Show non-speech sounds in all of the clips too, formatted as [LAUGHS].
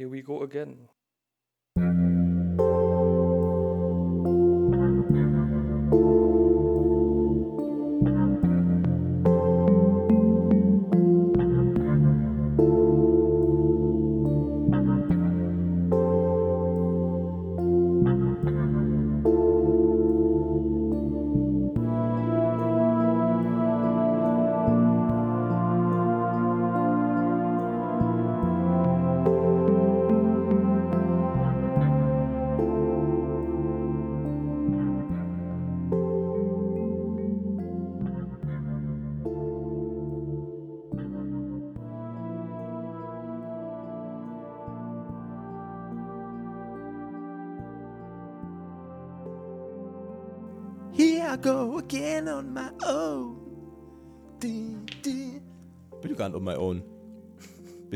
Here we go again.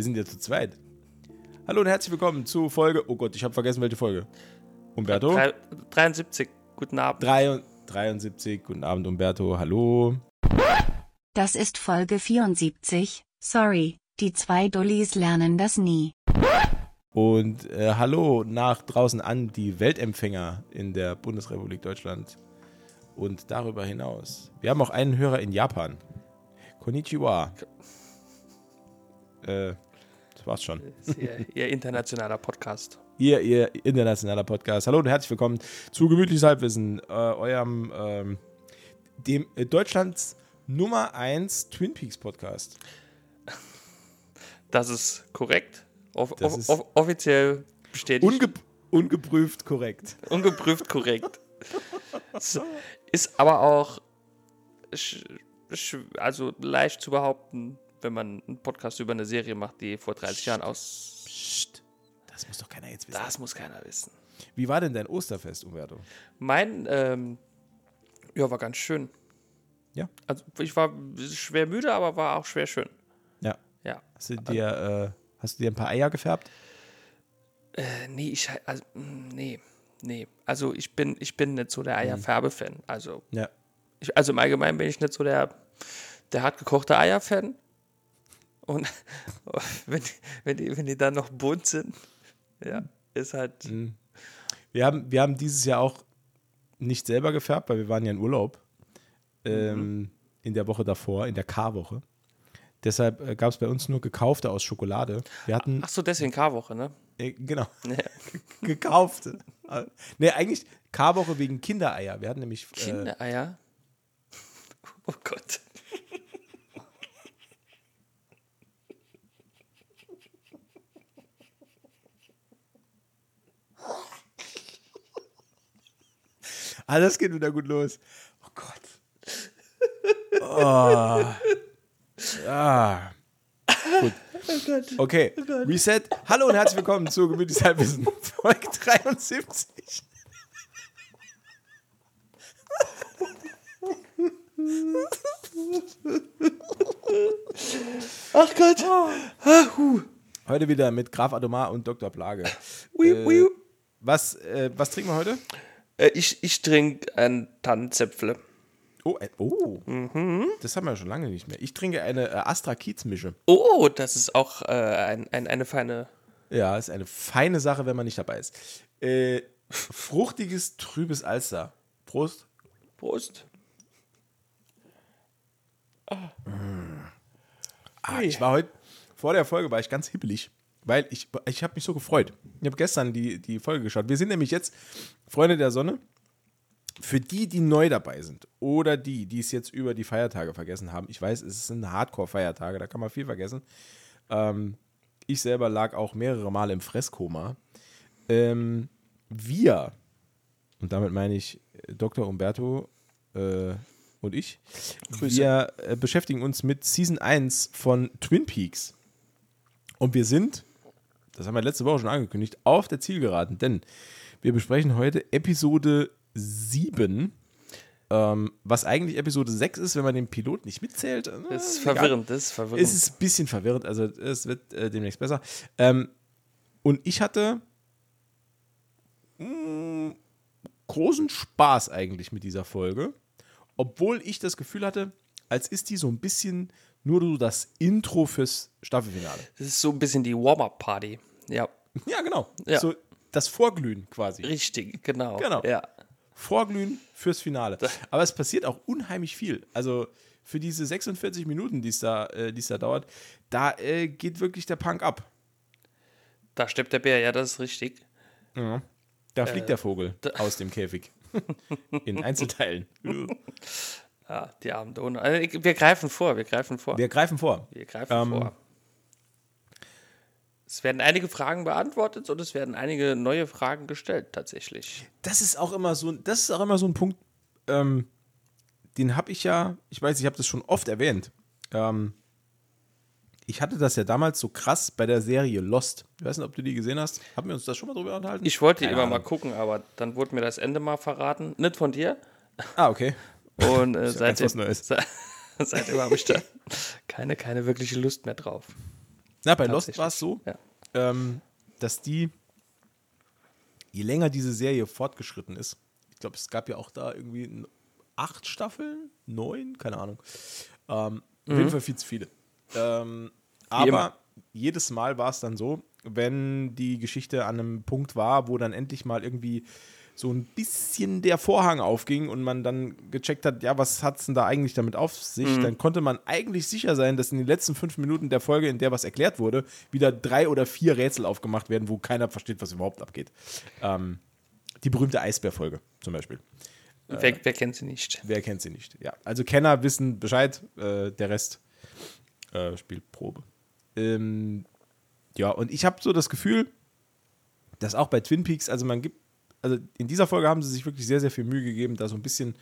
Sind ja zu zweit. Hallo und herzlich willkommen zu Folge. Oh Gott, ich habe vergessen, welche Folge. Umberto? Drei- 73. Guten Abend. Drei- 73. Guten Abend, Umberto. Hallo. Das ist Folge 74. Sorry, die zwei Dullis lernen das nie. Und äh, hallo nach draußen an die Weltempfänger in der Bundesrepublik Deutschland und darüber hinaus. Wir haben auch einen Hörer in Japan. Konnichiwa. Äh, war's schon. Ihr, Ihr internationaler Podcast. [LAUGHS] Ihr, ihr internationaler Podcast. Hallo und herzlich willkommen zu Gemütliches Halbwissen, äh, eurem, ähm, dem äh, Deutschlands Nummer 1 Twin Peaks Podcast. Das ist korrekt. Off Das ist- off offiziell bestätigt. Unge ungeprüft korrekt. [LAUGHS] ungeprüft korrekt. Ist aber auch also leicht zu behaupten, wenn man einen Podcast über eine Serie macht, die vor 30 Jahren aus. Psst, das muss doch keiner jetzt wissen. Das muss keiner wissen. Wie war denn dein Osterfest, Umberto? Mein, ähm, ja, war ganz schön. Ja. Also ich war schwer müde, aber war auch schwer schön. Ja. Ja. Hast du dir, äh, hast du dir ein paar Eier gefärbt? Äh, nee, ich also, mm, nee, nee. Also ich bin, ich bin nicht so der Eierfärbe-Fan. Also, Ja. ich, also im Allgemeinen bin ich nicht so der, der hart gekochte Eier-Fan. Und [LAUGHS] wenn, die- wenn, die, wenn die dann noch bunt sind, ja, ist halt. Wir haben, wir haben dieses Jahr auch nicht selber gefärbt, weil wir waren ja in Urlaub. Ähm, In der Woche davor, in der K-Woche. Deshalb äh, gab es bei uns nur gekaufte aus Schokolade. Wir hatten, Ach so, deswegen K-Woche, ne? äh, genau, [LAUGHS] Ja. [LAUGHS] gekaufte. Nee, eigentlich K-Woche wegen Kindereier. Wir hatten nämlich. Äh, Kindereier. Oh Gott. Ah, das geht wieder gut los. Oh Gott. Oh. Ah. Gut. Okay, Reset. Hallo und herzlich willkommen zu Gemütliches Halbwissen, [LAUGHS] Folge 73. Ach Gott. Heute wieder mit Graf Adomar und Dr. Plage. Ui, Äh, ui. Was, äh, was trinken wir heute? Äh, ich ich trinke ein Tannenzäpfle. Oh, ein, oh. das haben wir schon lange nicht mehr. Ich trinke eine äh, Astra Kiez Mische. Oh, das ist auch äh, ein, ein, eine feine. Ja, ist eine feine Sache, wenn man nicht dabei ist. Äh, fruchtiges, trübes Alster. Prost. Prost. Ah, ich war heute, vor der Folge war ich ganz hibbelig, weil ich, ich habe mich so gefreut. Ich habe gestern die, die Folge geschaut. Wir sind nämlich jetzt Freunde der Sonne. Für die, die neu dabei sind oder die, die es jetzt über die Feiertage vergessen haben, ich weiß, es sind Hardcore-Feiertage, da kann man viel vergessen. Ähm, ich selber lag auch mehrere Male im Fresskoma. Ähm, wir, und damit meine ich äh, Dr. Umberto äh, und ich, Grüße. wir äh, beschäftigen uns mit Season 1 von Twin Peaks. Und wir sind, das haben wir letzte Woche schon angekündigt, auf der Zielgeraden, denn wir besprechen heute Episode 7, ähm, was eigentlich Episode 6 ist, wenn man den Pilot nicht mitzählt. Das Äh, ist egal. verwirrend, das ist verwirrend. Es ist ein bisschen verwirrend, also es wird äh, demnächst besser. Ähm, und ich hatte mh, großen Spaß eigentlich mit dieser Folge, obwohl ich das Gefühl hatte, als ist die so ein bisschen nur so das Intro fürs Staffelfinale. Das ist so ein bisschen die Warm-Up-Party. Ja. Ja, genau. Ja. So das Vorglühen quasi. Richtig, genau. Genau. Ja. Vorglühen fürs Finale. Aber es passiert auch unheimlich viel. Also für diese 46 Minuten, die es da, äh, es da dauert, da äh, geht wirklich der Punk ab. Da steppt der Bär, ja, das ist richtig. Da fliegt der Vogel aus dem Käfig. [LAUGHS] In Einzelteilen. [LAUGHS] Ja, die armen Donau. Also, wir greifen vor, wir greifen vor. Wir greifen vor. Wir greifen Ähm, vor. Es werden einige Fragen beantwortet und es werden einige neue Fragen gestellt, tatsächlich. Das ist auch immer so, das ist auch immer so ein Punkt, ähm, den habe ich ja, ich weiß, ich habe das schon oft erwähnt. Ähm, ich hatte das ja damals so krass bei der Serie Lost. Ich weiß nicht, ob du die gesehen hast. Haben wir uns da schon mal drüber unterhalten? Ich wollte Keine immer Ahnung. mal gucken, aber dann wurde mir das Ende mal verraten. Nicht von dir. Ah, okay. Und äh, seitdem, was Neues. se- [LAUGHS] seitdem habe ich da keine, keine wirkliche Lust mehr drauf. Na, bei Lost war es so, Ja. ähm, dass die, je länger diese Serie fortgeschritten ist, ich glaube, es gab ja auch da irgendwie acht Staffeln, neun, keine Ahnung. Ähm, Auf jeden Fall viel zu viele. Ähm, aber jedes Mal war es dann so, wenn die Geschichte an einem Punkt war, wo dann endlich mal irgendwie so ein bisschen der Vorhang aufging und man dann gecheckt hat, ja, was hat es denn da eigentlich damit auf sich, dann konnte man eigentlich sicher sein, dass in den letzten fünf Minuten der Folge, in der was erklärt wurde, wieder drei oder vier Rätsel aufgemacht werden, wo keiner versteht, was überhaupt abgeht. Ähm, die berühmte Eisbärfolge zum Beispiel. Wer, wer kennt sie nicht? Wer kennt sie nicht? Ja, also Kenner wissen Bescheid, äh, der Rest äh, spielt Probe. Ähm, ja, und ich habe so das Gefühl, dass auch bei Twin Peaks, also man gibt, also in dieser Folge haben sie sich wirklich sehr, sehr viel Mühe gegeben, da so ein bisschen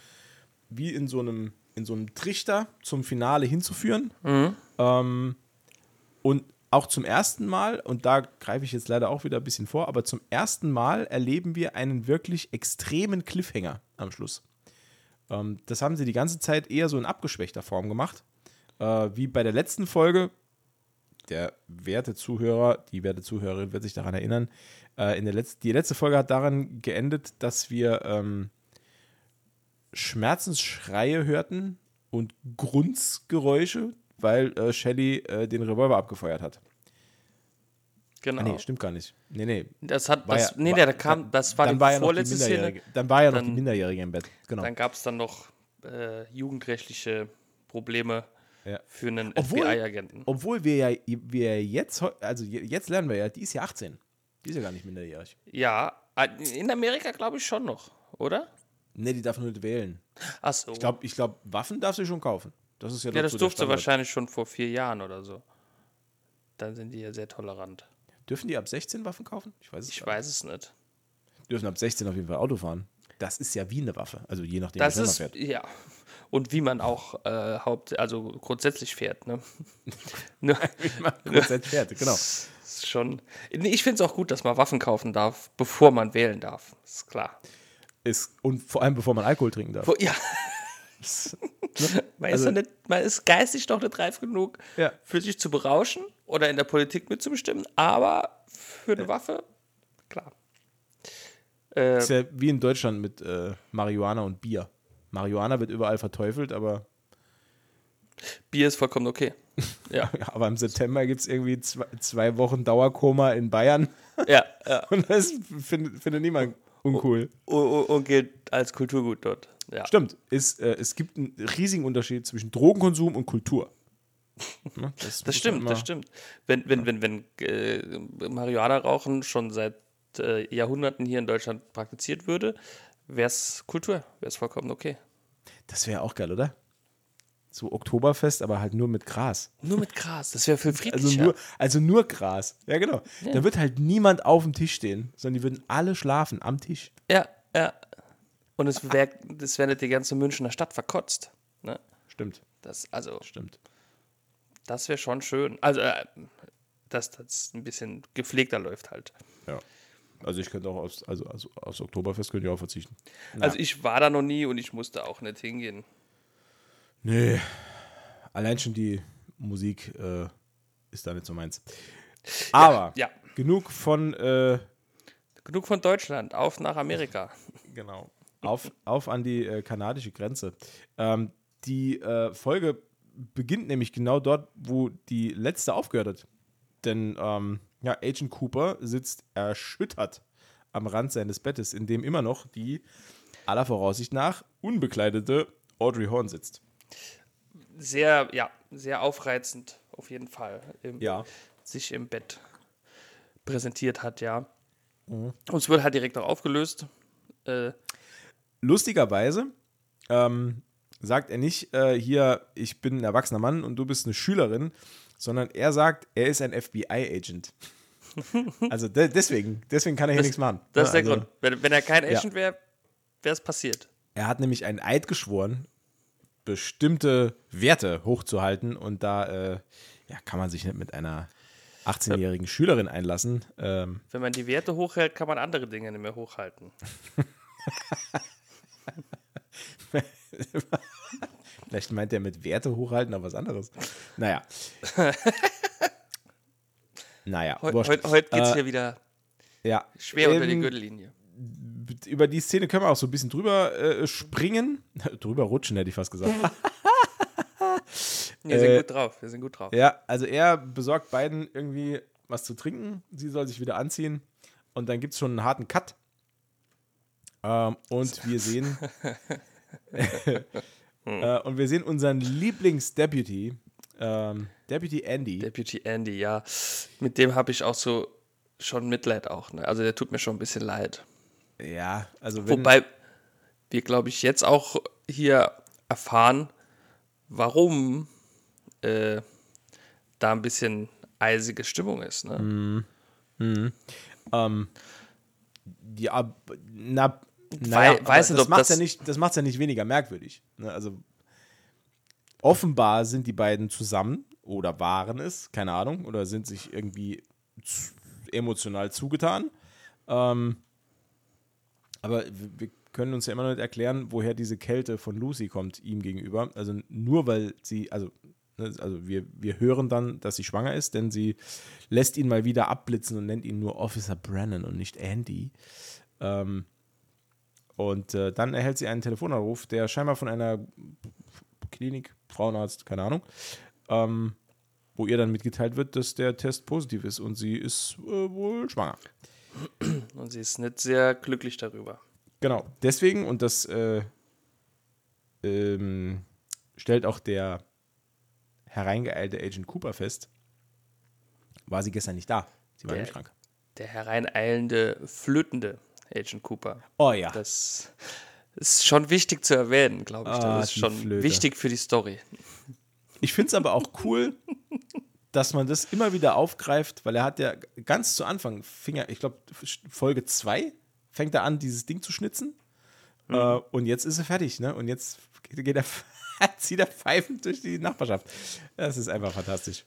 wie in so einem, in so einem Trichter zum Finale hinzuführen. Ähm, und auch zum ersten Mal, und da greife ich jetzt leider auch wieder ein bisschen vor, aber zum ersten Mal erleben wir einen wirklich extremen Cliffhanger am Schluss. Ähm, das haben sie die ganze Zeit eher so in abgeschwächter Form gemacht. Äh, wie bei der letzten Folge. Der werte Zuhörer, die werte Zuhörerin wird sich daran erinnern. Äh, in der Letz die letzte Folge hat daran geendet, dass wir ähm, Schmerzensschreie hörten und Grunzgeräusche, weil äh, Shelly äh, den Revolver abgefeuert hat. Genau. Ah, nee, stimmt gar nicht. Nee, nee. Das hat, War das, ja- nee, war- da kam, das war dann die war ja noch die vorletzte Szene. Dann war ja noch die Minderjährige im Bett. Genau. Dann gab es dann noch äh, jugendrechtliche Probleme Ja. für einen FBI-Agenten. Obwohl wir ja, wir jetzt, also je- jetzt lernen wir ja, die ist ja 18. Die ist ja gar nicht minderjährig. Ja, äh, in Amerika glaube ich schon noch, oder? Nee, die darf nur nicht wählen. Ach so. Ich glaube, ich glaub, Waffen darf sie schon kaufen. Das ist ja, ja, das so durfte wahrscheinlich schon vor vier Jahren oder so. Dann sind die ja sehr tolerant. Dürfen die ab 16 Waffen kaufen? Ich weiß es Ich weiß es nicht. nicht. Dürfen ab 16 auf jeden Fall Auto fahren. Das ist ja wie eine Waffe. Also je nachdem, Das wie man ist, fährt. ja. Und wie man auch äh, haupt, also grundsätzlich fährt, ne? [LAUGHS] Nur, Wie man grundsätzlich fährt, genau. ist schon. Ich finde es auch gut, dass man Waffen kaufen darf, bevor man wählen darf. Ist klar. Ist, und vor allem, bevor man Alkohol trinken darf. Ja. [LAUGHS] man, ist Also- ja nicht, man ist geistig doch nicht reif genug, Ja. für sich zu berauschen oder in der Politik mitzubestimmen, aber für eine Waffe, klar. Äh, ist ja wie in Deutschland mit äh, Marihuana und Bier. Marihuana wird überall verteufelt, aber, Bier ist vollkommen okay. [LAUGHS] Ja, aber im September gibt es irgendwie zwei, zwei Wochen Dauerkoma in Bayern ja, ja. [LAUGHS] und das findet, findet niemand uncool. Und, und, und gilt als Kulturgut dort. Ja. Stimmt, ist, äh, es gibt einen riesigen Unterschied zwischen Drogenkonsum und Kultur. [LAUGHS] Ne? Das muss stimmt, das stimmt. Wenn, wenn, wenn, wenn äh, Marihuana-Rauchen schon seit äh, Jahrhunderten hier in Deutschland praktiziert würde, wäre es Kultur, wäre es vollkommen okay. Das wäre auch geil, oder? So Oktoberfest, aber halt nur mit Gras. Nur mit Gras, das wäre viel Also friedlicher. nur, also nur Gras. Ja, genau. Da wird halt niemand auf dem Tisch stehen, sondern die würden alle schlafen am Tisch. ja, ja. Und es wäre das wär nicht die ganze Münchner Stadt verkotzt. Ne? Stimmt, Das, also, stimmt. das wäre schon schön. Also, äh, dass das ein bisschen gepflegter läuft halt. Ja. Also ich könnte auch aus, also, also aus Oktoberfest könnte ich auch verzichten. Also, ich war da noch nie und ich musste auch nicht hingehen. Nee. Allein schon die Musik äh, ist da nicht so meins. Aber ja. genug von äh, Genug von Deutschland, auf nach Amerika. [LAUGHS] Genau. Auf, auf an die äh, kanadische Grenze. Ähm, die äh, Folge beginnt nämlich genau dort, wo die letzte aufgehört hat. Denn ähm, ja, Agent Cooper sitzt erschüttert am Rand seines Bettes, in dem immer noch die aller Voraussicht nach unbekleidete Audrey Horn sitzt. Sehr, ja, sehr aufreizend auf jeden Fall. Im, Ja. Sich im Bett präsentiert hat, ja. Und es wird halt direkt auch aufgelöst. Äh, Lustigerweise ähm, sagt er nicht, äh, hier, ich bin ein erwachsener Mann und du bist eine Schülerin, sondern er sagt, er ist ein FBI-Agent. also de deswegen, deswegen kann er hier nichts machen. das ist der also, Grund. Wenn, wenn er kein Ja. Agent wäre, wäre es passiert. Er hat nämlich einen Eid geschworen, bestimmte Werte hochzuhalten und da äh, ja, kann man sich nicht mit einer 18-jährigen Schülerin einlassen. Ähm, Wenn man die Werte hochhält, kann man andere Dinge nicht mehr hochhalten. [LAUGHS] vielleicht meint er mit Werte hochhalten, aber was anderes. Naja. [LAUGHS] naja, Heu. Heute heut geht es Äh, hier wieder ja. schwer unter die Ähm, Gürtellinie. Über die Szene können wir auch so ein bisschen drüber äh, springen. [LAUGHS] drüber rutschen, hätte ich fast gesagt. [LAUGHS] Wir sind äh, gut drauf, wir sind gut drauf. Ja, also er besorgt beiden irgendwie was zu trinken. Sie soll sich wieder anziehen. Und dann gibt es schon einen harten Cut. Ähm, und wir sehen. Äh, und wir sehen unseren Lieblingsdeputy, ähm, Deputy Andy. Deputy Andy, ja. Mit dem habe ich auch so schon Mitleid auch. Ne? Also der tut mir schon ein bisschen leid. ja, also wenn, Wobei wir, glaube ich, jetzt auch hier erfahren, warum äh, da ein bisschen eisige Stimmung ist. Ne? ähm, ja, na, naja, aber weiß nicht, das macht ja nicht, das macht's ja nicht weniger merkwürdig. Ne? Also offenbar sind die beiden zusammen oder waren es, keine Ahnung, oder sind sich irgendwie zu, emotional zugetan. Ähm, aber wir wir können uns ja immer noch nicht erklären, woher diese Kälte von Lucy kommt ihm gegenüber. Also nur weil sie, also, ne, also wir, wir hören dann, dass sie schwanger ist, denn sie lässt ihn mal wieder abblitzen und nennt ihn nur Officer Brennan und nicht Andy. Ähm, und äh, dann erhält sie einen Telefonanruf, der scheinbar von einer Klinik, Frauenarzt, keine Ahnung, ähm, wo ihr dann mitgeteilt wird, dass der Test positiv ist und sie ist äh, wohl schwanger. Und sie ist nicht sehr glücklich darüber. Genau, deswegen, und das äh, ähm, stellt auch der hereingeeilte Agent Cooper fest, war sie gestern nicht da. Sie war Der- nämlich krank. Der hereineilende, flötende Agent Cooper. Oh ja. Das ist schon wichtig zu erwähnen, glaube ich. Ah, Das ist schon Flöte. wichtig für die Story. Ich finde es aber auch cool, dass man das immer wieder aufgreift, weil er hat ja ganz zu Anfang, fing er, ich glaube, Folge 2 fängt er an, dieses Ding zu schnitzen. Äh, und jetzt ist er fertig, ne? Und jetzt geht er, [LAUGHS] zieht er pfeifend durch die Nachbarschaft. Das ist einfach fantastisch.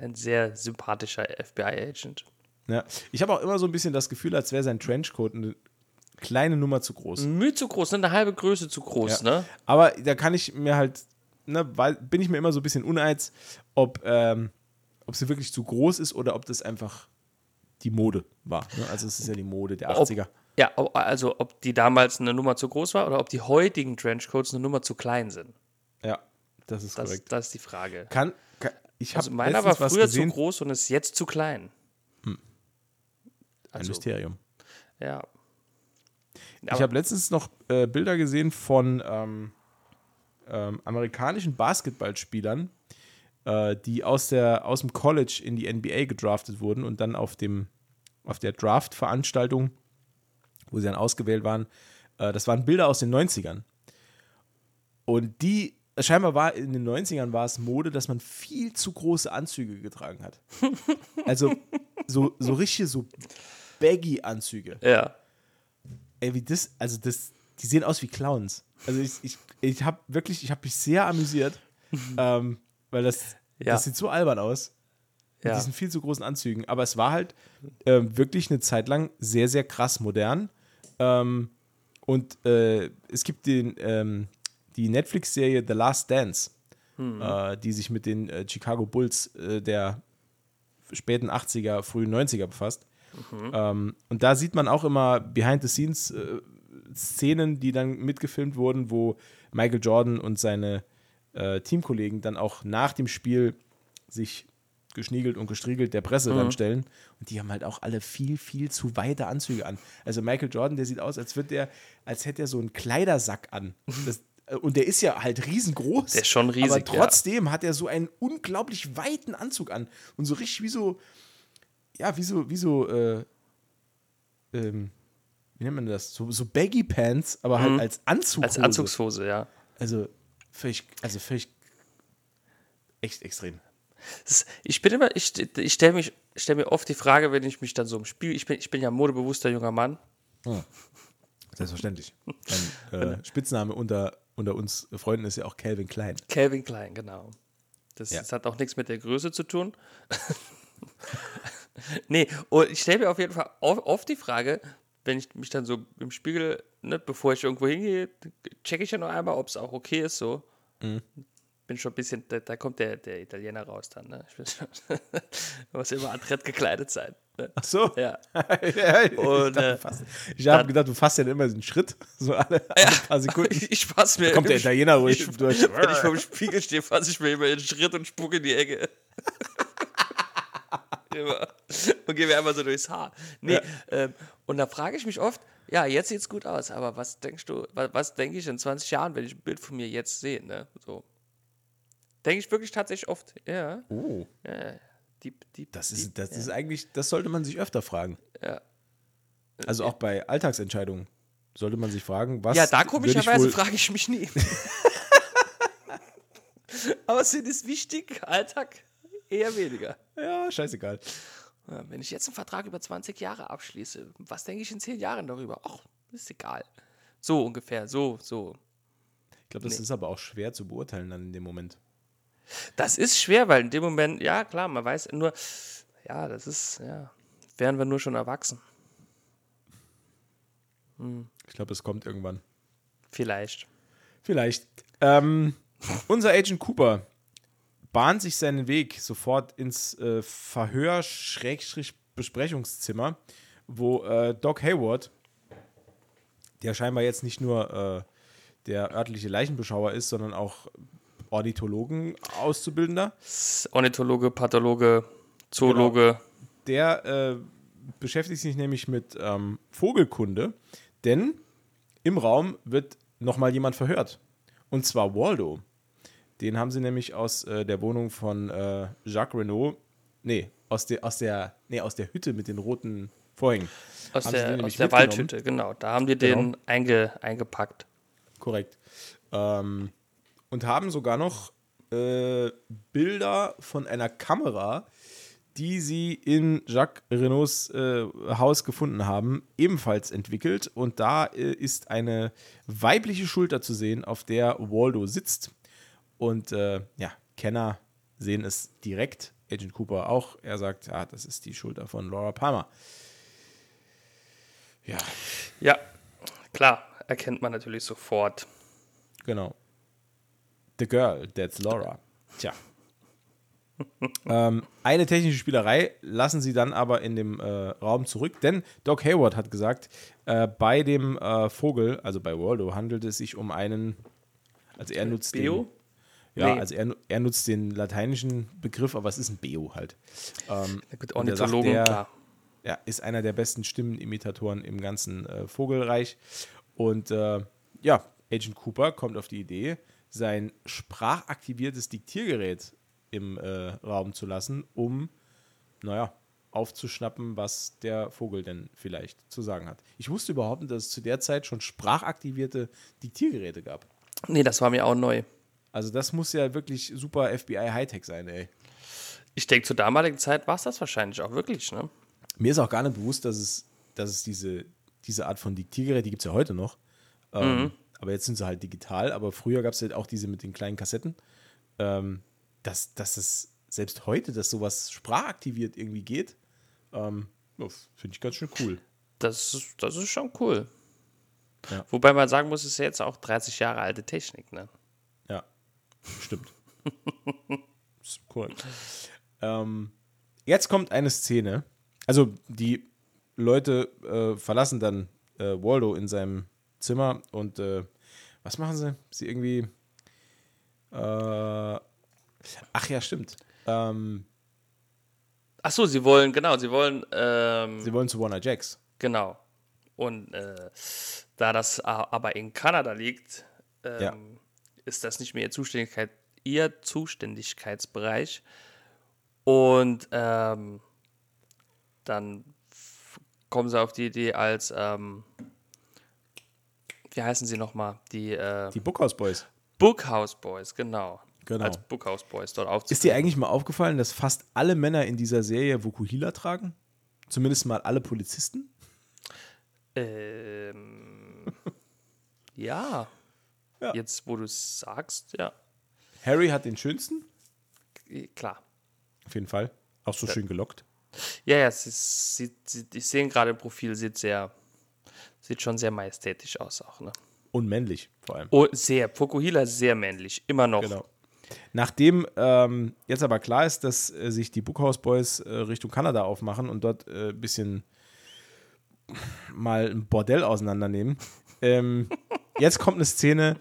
Ein sehr sympathischer FBI-Agent. Ja. Ich habe auch immer so ein bisschen das Gefühl, als wäre sein Trenchcoat eine kleine Nummer zu groß. Mühe zu groß, ne? eine halbe Größe zu groß, Ja. ne? Aber da kann ich mir halt, ne, weil, bin ich mir immer so ein bisschen uneins, ob, ähm, ob sie wirklich zu groß ist oder ob das einfach die Mode war. Ne? Also es ist ja die Mode der Ob- 80er. Ja, ob- also ob die damals eine Nummer zu groß war oder ob die heutigen Trenchcoats eine Nummer zu klein sind. Ja, das ist Das, korrekt. das ist die Frage. Kann, kann, ich habe Also meiner war früher zu groß und ist jetzt zu klein. Ein Also, Mysterium. ja. Ich habe letztens noch äh, Bilder gesehen von ähm, ähm, amerikanischen Basketballspielern, äh, die aus, der, aus dem College in die NBA gedraftet wurden und dann auf, dem, auf der Draft-Veranstaltung, wo sie dann ausgewählt waren, äh, das waren Bilder aus den 90ern. Und die, scheinbar war in den 90ern war es Mode, dass man viel zu große Anzüge getragen hat. [LAUGHS] Also so, so richtige so Baggy-Anzüge. ja. Ey, wie das, also das, die sehen aus wie Clowns. Also ich, ich, ich habe wirklich, ich habe mich sehr amüsiert, [LAUGHS] ähm, weil das, Ja. das sieht so albern aus. Mit Ja. diesen viel zu großen Anzügen. Aber es war halt ähm, wirklich eine Zeit lang sehr, sehr krass modern. Ähm, und äh, es gibt den, ähm, die Netflix-Serie The Last Dance, äh, die sich mit den äh, Chicago Bulls äh, der späten 80er, frühen 90er befasst. Ähm, und da sieht man auch immer Behind-the-Scenes-Szenen, die dann mitgefilmt wurden, wo Michael Jordan und seine äh, Teamkollegen dann auch nach dem Spiel sich geschniegelt und gestriegelt der Presse dann stellen. Und die haben halt auch alle viel, viel zu weite Anzüge an. Also Michael Jordan, der sieht aus, als wird der, als hätte er so einen Kleidersack an. [LAUGHS] Das, äh, und der ist ja halt riesengroß. Der ist schon riesig, Aber ja. trotzdem hat er so einen unglaublich weiten Anzug an. Und so richtig wie so, ja, wie so, wie so, äh, ähm, wie nennt man das? So, so Baggy Pants, aber halt als Anzug. Mhm. Als Anzugshose, ja. Also völlig, also völlig echt extrem. Ist, ich bin immer, ich, ich stelle mich, stell mir oft die Frage, wenn ich mich dann so im Spiel, ich bin, ich bin ja ein modebewusster junger Mann. Selbstverständlich. [LAUGHS] Mein äh, Spitzname unter, unter uns Freunden ist ja auch Calvin Klein. Calvin Klein, genau. Das, Ja. das hat auch nichts mit der Größe zu tun. [LAUGHS] nee, und ich stelle mir auf jeden Fall oft, die Frage, wenn ich mich dann so im Spiegel, ne, bevor ich irgendwo hingehe, checke ich ja noch einmal, ob es auch okay ist so. Mhm. Bin schon ein bisschen, da, da kommt der, der Italiener raus dann, ne? Ich bin schon, [LAUGHS] muss immer adrett gekleidet sein. Ne? Ach so. Ja. [LAUGHS] ja, ich Und, dachte äh, fast- ich habe gedacht, du fasst ja immer den Schritt, so alle, alle paar Sekunden. [LAUGHS] Ich, ich fass mir. kommt der Italiener ruhig durch. Wenn ich vor dem Spiegel stehe, fasse ich mir immer den Schritt und spucke in die Ecke. [LAUGHS] immer. Und gehe mir einfach so durchs Haar. Nee, ähm, und da frage ich mich oft, ja, jetzt sieht's gut aus, aber was denkst du, was, was denke ich in 20 Jahren, wenn ich ein Bild von mir jetzt sehe, ne? So. Denke ich wirklich tatsächlich oft, ja, Oh, ja, deep, deep, das deep, ist, das ja. ist eigentlich, das sollte man sich öfter fragen. Ja. Also auch bei Alltagsentscheidungen sollte man sich fragen, was. Ja, da komischerweise frage ich mich nie. [LAUGHS] [LAUGHS] aber es wichtig? Alltag eher weniger. Ja, scheißegal. Wenn ich jetzt einen Vertrag über 20 Jahre abschließe, was denke ich in 10 Jahren darüber? Ach, ist egal. So ungefähr, so, so. Ich glaube, das ist aber auch schwer zu beurteilen dann in dem Moment. Das ist schwer, weil in dem Moment, ja klar, man weiß nur, ja, das ist, ja, wären wir nur schon erwachsen. Ich glaube, es kommt irgendwann. Vielleicht. Vielleicht. Ähm, unser Agent Cooper bahnt sich seinen Weg sofort ins äh, Verhör-Besprechungszimmer, wo äh, Doc Hayward, der scheinbar jetzt nicht nur äh, der örtliche Leichenbeschauer ist, sondern auch Ornithologen Auszubildender, Ornithologe, Pathologe, Zoologe. der äh, beschäftigt sich nämlich mit ähm, Vogelkunde, denn im Raum wird nochmal jemand verhört. Und zwar Waldo. Den haben sie nämlich aus äh, der Wohnung von äh, Jacques Renault, nee, aus der, aus der, nee, aus der Hütte mit den roten Vorhängen. Aus haben der, aus der. Waldhütte, genau. Da haben die Genau. den einge, eingepackt. Korrekt. Ähm, und haben sogar noch äh, Bilder von einer Kamera, die sie in Jacques Renaults äh, Haus gefunden haben, ebenfalls entwickelt. Und da äh, ist eine weibliche Schulter zu sehen, auf der Waldo sitzt. Und äh, ja, Kenner sehen es direkt. Agent Cooper auch. Er sagt, ja, das ist die Schulter von Laura Palmer. Ja, Ja, klar, erkennt man natürlich sofort. Genau. The Girl, that's Laura. Tja. [LAUGHS] ähm, eine technische Spielerei lassen sie dann aber in dem äh, Raum zurück, denn Doc Hayward hat gesagt, äh, bei dem äh, Vogel, also bei Waldo, handelt es sich um einen, also er nutzt Bio? den, ja, Nee. also er, er nutzt den lateinischen Begriff, aber es ist ein Beo halt. Ähm, gut, er sagt, Ornithologen, der- klar. ja, ist einer der besten Stimmenimitatoren im ganzen äh, Vogelreich. Und äh, ja, Agent Cooper kommt auf die Idee, sein sprachaktiviertes Diktiergerät im äh, Raum zu lassen, um, naja, aufzuschnappen, was der Vogel denn vielleicht zu sagen hat. Ich wusste überhaupt nicht, dass es zu der Zeit schon sprachaktivierte Diktiergeräte gab. Nee, das war mir auch neu. Also das muss ja wirklich super FBI Hightech sein, ey. Ich denke, zur damaligen Zeit war es das wahrscheinlich auch wirklich, ne? Mir ist auch gar nicht bewusst, dass es, dass es diese, diese Art von Diktiergerät, die gibt es ja heute noch. Ähm, Aber jetzt sind sie halt digital. Aber früher gab es halt auch diese mit den kleinen Kassetten. Ähm, dass, dass es selbst heute, dass sowas sprachaktiviert irgendwie geht, ähm, finde ich ganz schön cool. Das, ist- das ist schon cool. Ja. Wobei man sagen muss, es ist ja jetzt auch 30 Jahre alte Technik, ne? Stimmt. [LAUGHS] korrekt. Ähm, jetzt kommt eine Szene. Also die Leute äh, verlassen dann äh, Waldo in seinem Zimmer und äh, was machen sie? Sie irgendwie. Äh, ach ja, stimmt. Ähm, Ach so, sie wollen, genau, sie wollen, ähm, Sie wollen zu Warner Jacks. genau. Und äh, da das a- aber in Kanada liegt, ähm, Ja. Ist das nicht mehr ihr Zuständigkeit, ihr Zuständigkeitsbereich. Und ähm, dann kommen sie auf die Idee als, ähm, wie heißen sie nochmal? Die, äh, Die Bookhouse Boys. Bookhouse Boys, genau. Genau. Als Bookhouse Boys dort Ist aufzutreten. dir eigentlich mal aufgefallen, dass fast alle Männer in dieser Serie Vokuhila tragen? Zumindest mal alle Polizisten? Ähm, [LAUGHS] ja. Ja. Jetzt, wo du es sagst, ja, Harry hat den schönsten, klar. auf jeden Fall. Auch so schön gelockt. Ja, ja, es ist, sieht, sieht, ich sehe gerade im Profil, sieht sehr, sieht schon sehr majestätisch aus auch, ne? Und männlich vor allem. Oh, sehr, Fukuhila sehr männlich, immer noch. Genau. Nachdem ähm, jetzt aber klar ist, dass äh, sich die Bookhouse Boys äh, Richtung Kanada aufmachen und dort ein äh, bisschen mal ein Bordell auseinandernehmen, ähm, [LAUGHS] jetzt kommt eine Szene,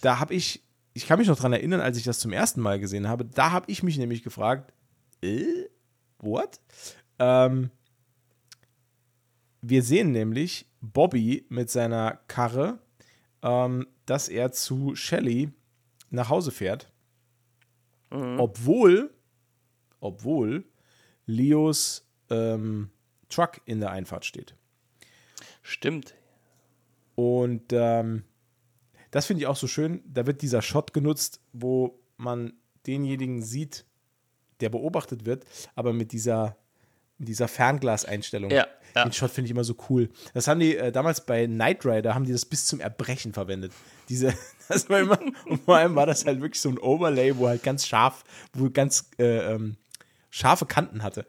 da habe ich, ich kann mich noch dran erinnern, als ich das zum ersten Mal gesehen habe, da habe ich mich nämlich gefragt, äh, what? Ähm, wir sehen nämlich Bobby mit seiner Karre, ähm, dass er zu Shelly nach Hause fährt, obwohl, obwohl Leos ähm, Truck in der Einfahrt steht. Stimmt. Und ähm, das finde ich auch so schön. Da wird dieser Shot genutzt, wo man denjenigen sieht, der beobachtet wird, aber mit dieser, mit dieser Fernglaseinstellung. Ja, ja. Den Shot finde ich immer so cool. Das haben die äh, damals bei Knight Rider, haben die das bis zum Erbrechen verwendet. Diese, [LAUGHS] das war immer, und vor allem war das halt wirklich so ein Overlay, wo halt ganz scharf, wo ganz äh, ähm, scharfe Kanten hatte.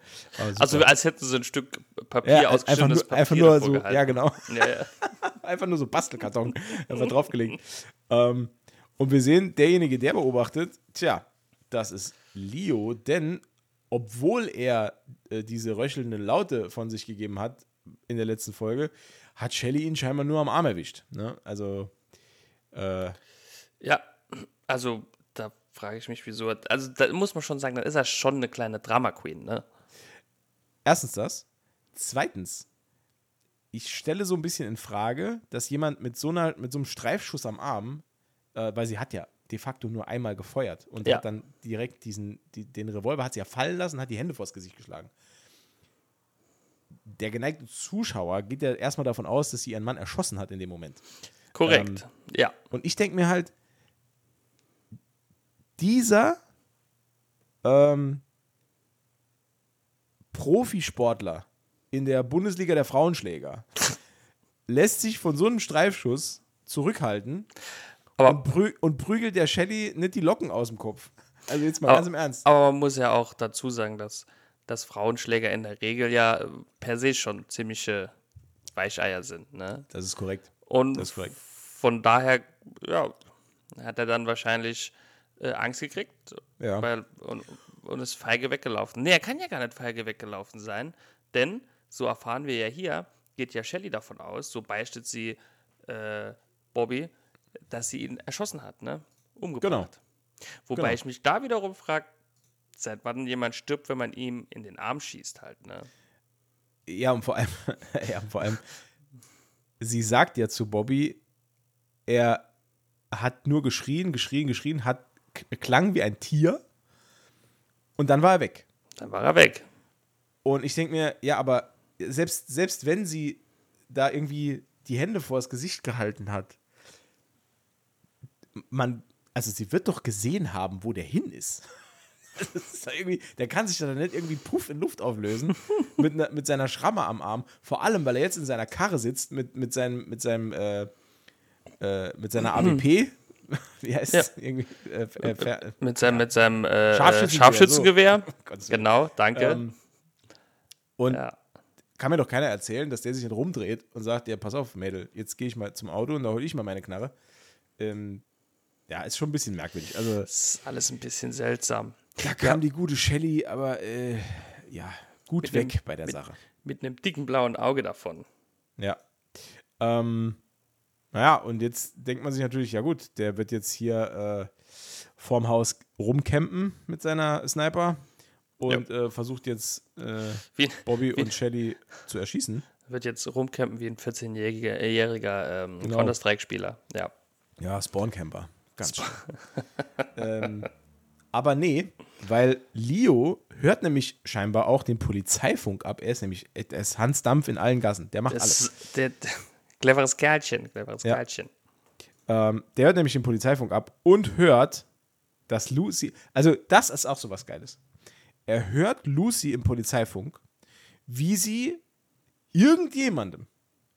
Also als hätten sie ein Stück Papier, ja, einfach ausgeschnittenes nur, einfach Papier nur so, gehalten. ja genau [LAUGHS] Ja, ja. [LAUGHS] einfach nur so Bastelkarton einfach draufgelegt. Ähm, und wir sehen, derjenige, der beobachtet, tja, das ist Leo, denn obwohl er äh, diese röchelnden Laute von sich gegeben hat in der letzten Folge, hat Shelly ihn scheinbar nur am Arm erwischt. Ne? Also, äh, Ja, also da frage ich mich, wieso. Also da muss man schon sagen, dann ist er schon eine kleine Drama Queen, ne? erstens das. Zweitens, ich stelle so ein bisschen in Frage, dass jemand mit so, einer, mit so einem Streifschuss am Arm, äh, weil sie hat ja de facto nur einmal gefeuert und Ja. hat dann direkt diesen, die, den Revolver hat sie ja fallen lassen, hat die Hände vors Gesicht geschlagen. Der geneigte Zuschauer geht ja erstmal davon aus, dass sie ihren Mann erschossen hat in dem Moment. Korrekt. ja. Und ich denke mir halt, dieser ähm, Profisportler in der Bundesliga der Frauenschläger lässt sich von so einem Streifschuss zurückhalten und, prü und prügelt der Shelly nicht die Locken aus dem Kopf. Also jetzt mal aber, ganz im Ernst. aber man muss ja auch dazu sagen, dass, dass Frauenschläger in der Regel ja äh, per se schon ziemliche Weicheier sind, ne? Das ist korrekt. Und Das ist korrekt. von daher, ja, hat er dann wahrscheinlich äh, Angst gekriegt Ja. weil, und, und ist feige weggelaufen. Nee, er kann ja gar nicht feige weggelaufen sein, denn, so erfahren wir ja hier, geht ja Shelly davon aus, so beistet sie äh, Bobby, dass sie ihn erschossen hat, ne? Umgebracht. Wobei Genau. ich mich da wiederum frage, seit wann jemand stirbt, wenn man ihm in den Arm schießt halt, ne? Ja, und vor allem, [LAUGHS] ja, und vor allem, sie sagt ja zu Bobby, er hat nur geschrien, geschrien, geschrien, hat klang wie ein Tier und dann war er weg. Dann war er weg. Und ich denke mir, ja, aber selbst, selbst wenn sie da irgendwie die Hände vors Gesicht gehalten hat, man, also sie wird doch gesehen haben, wo der hin ist. [LAUGHS] Ist der kann sich da nicht irgendwie puff in Luft auflösen [LAUGHS] mit, ne, mit seiner Schramme am Arm. Vor allem, weil er jetzt in seiner Karre sitzt mit, mit seinem, mit seinem, äh, äh, mit seiner AWP. [LAUGHS] Wie heißt Ja. es? Irgendwie, äh, äh, Mit seinem, mit seinem äh, Scharfschützengewehr, Scharfschützengewehr. [LAUGHS] Gottes Willen. Genau, danke. Ähm, und ja. kann mir doch keiner erzählen, dass der sich dann rumdreht und sagt, ja, pass auf, Mädel, jetzt gehe ich mal zum Auto und da hole ich mal meine Knarre. Ähm, ja, ist schon ein bisschen merkwürdig. Also, Das ist alles ein bisschen seltsam. da kam die gute Shelly, aber äh, ja, gut Mit weg dem- bei der mit- Sache. Mit einem dicken blauen Auge davon. Ja. Ähm, naja, und jetzt denkt man sich natürlich, ja gut, der wird jetzt hier äh, vorm Haus rumcampen mit seiner Sniper und äh, versucht jetzt äh, Wie, Bobby wie- und Shelly zu erschießen. wird jetzt rumcampen wie ein 14-jähriger jähriger, ähm, Genau. Counter-Strike-Spieler. Ja. Ja, Spawncamper. Ganz schön. [LAUGHS] ähm, aber nee, weil Leo hört nämlich scheinbar auch den Polizeifunk ab. Er ist nämlich, er ist Hans Dampf in allen Gassen. Der macht Das alles. der, cleveres Kerlchen, cleveres Ja. Kerlchen. Ähm, der hört nämlich den Polizeifunk ab und hört, dass Lucy, also das ist auch so was Geiles. Er hört Lucy im Polizeifunk, wie sie irgendjemandem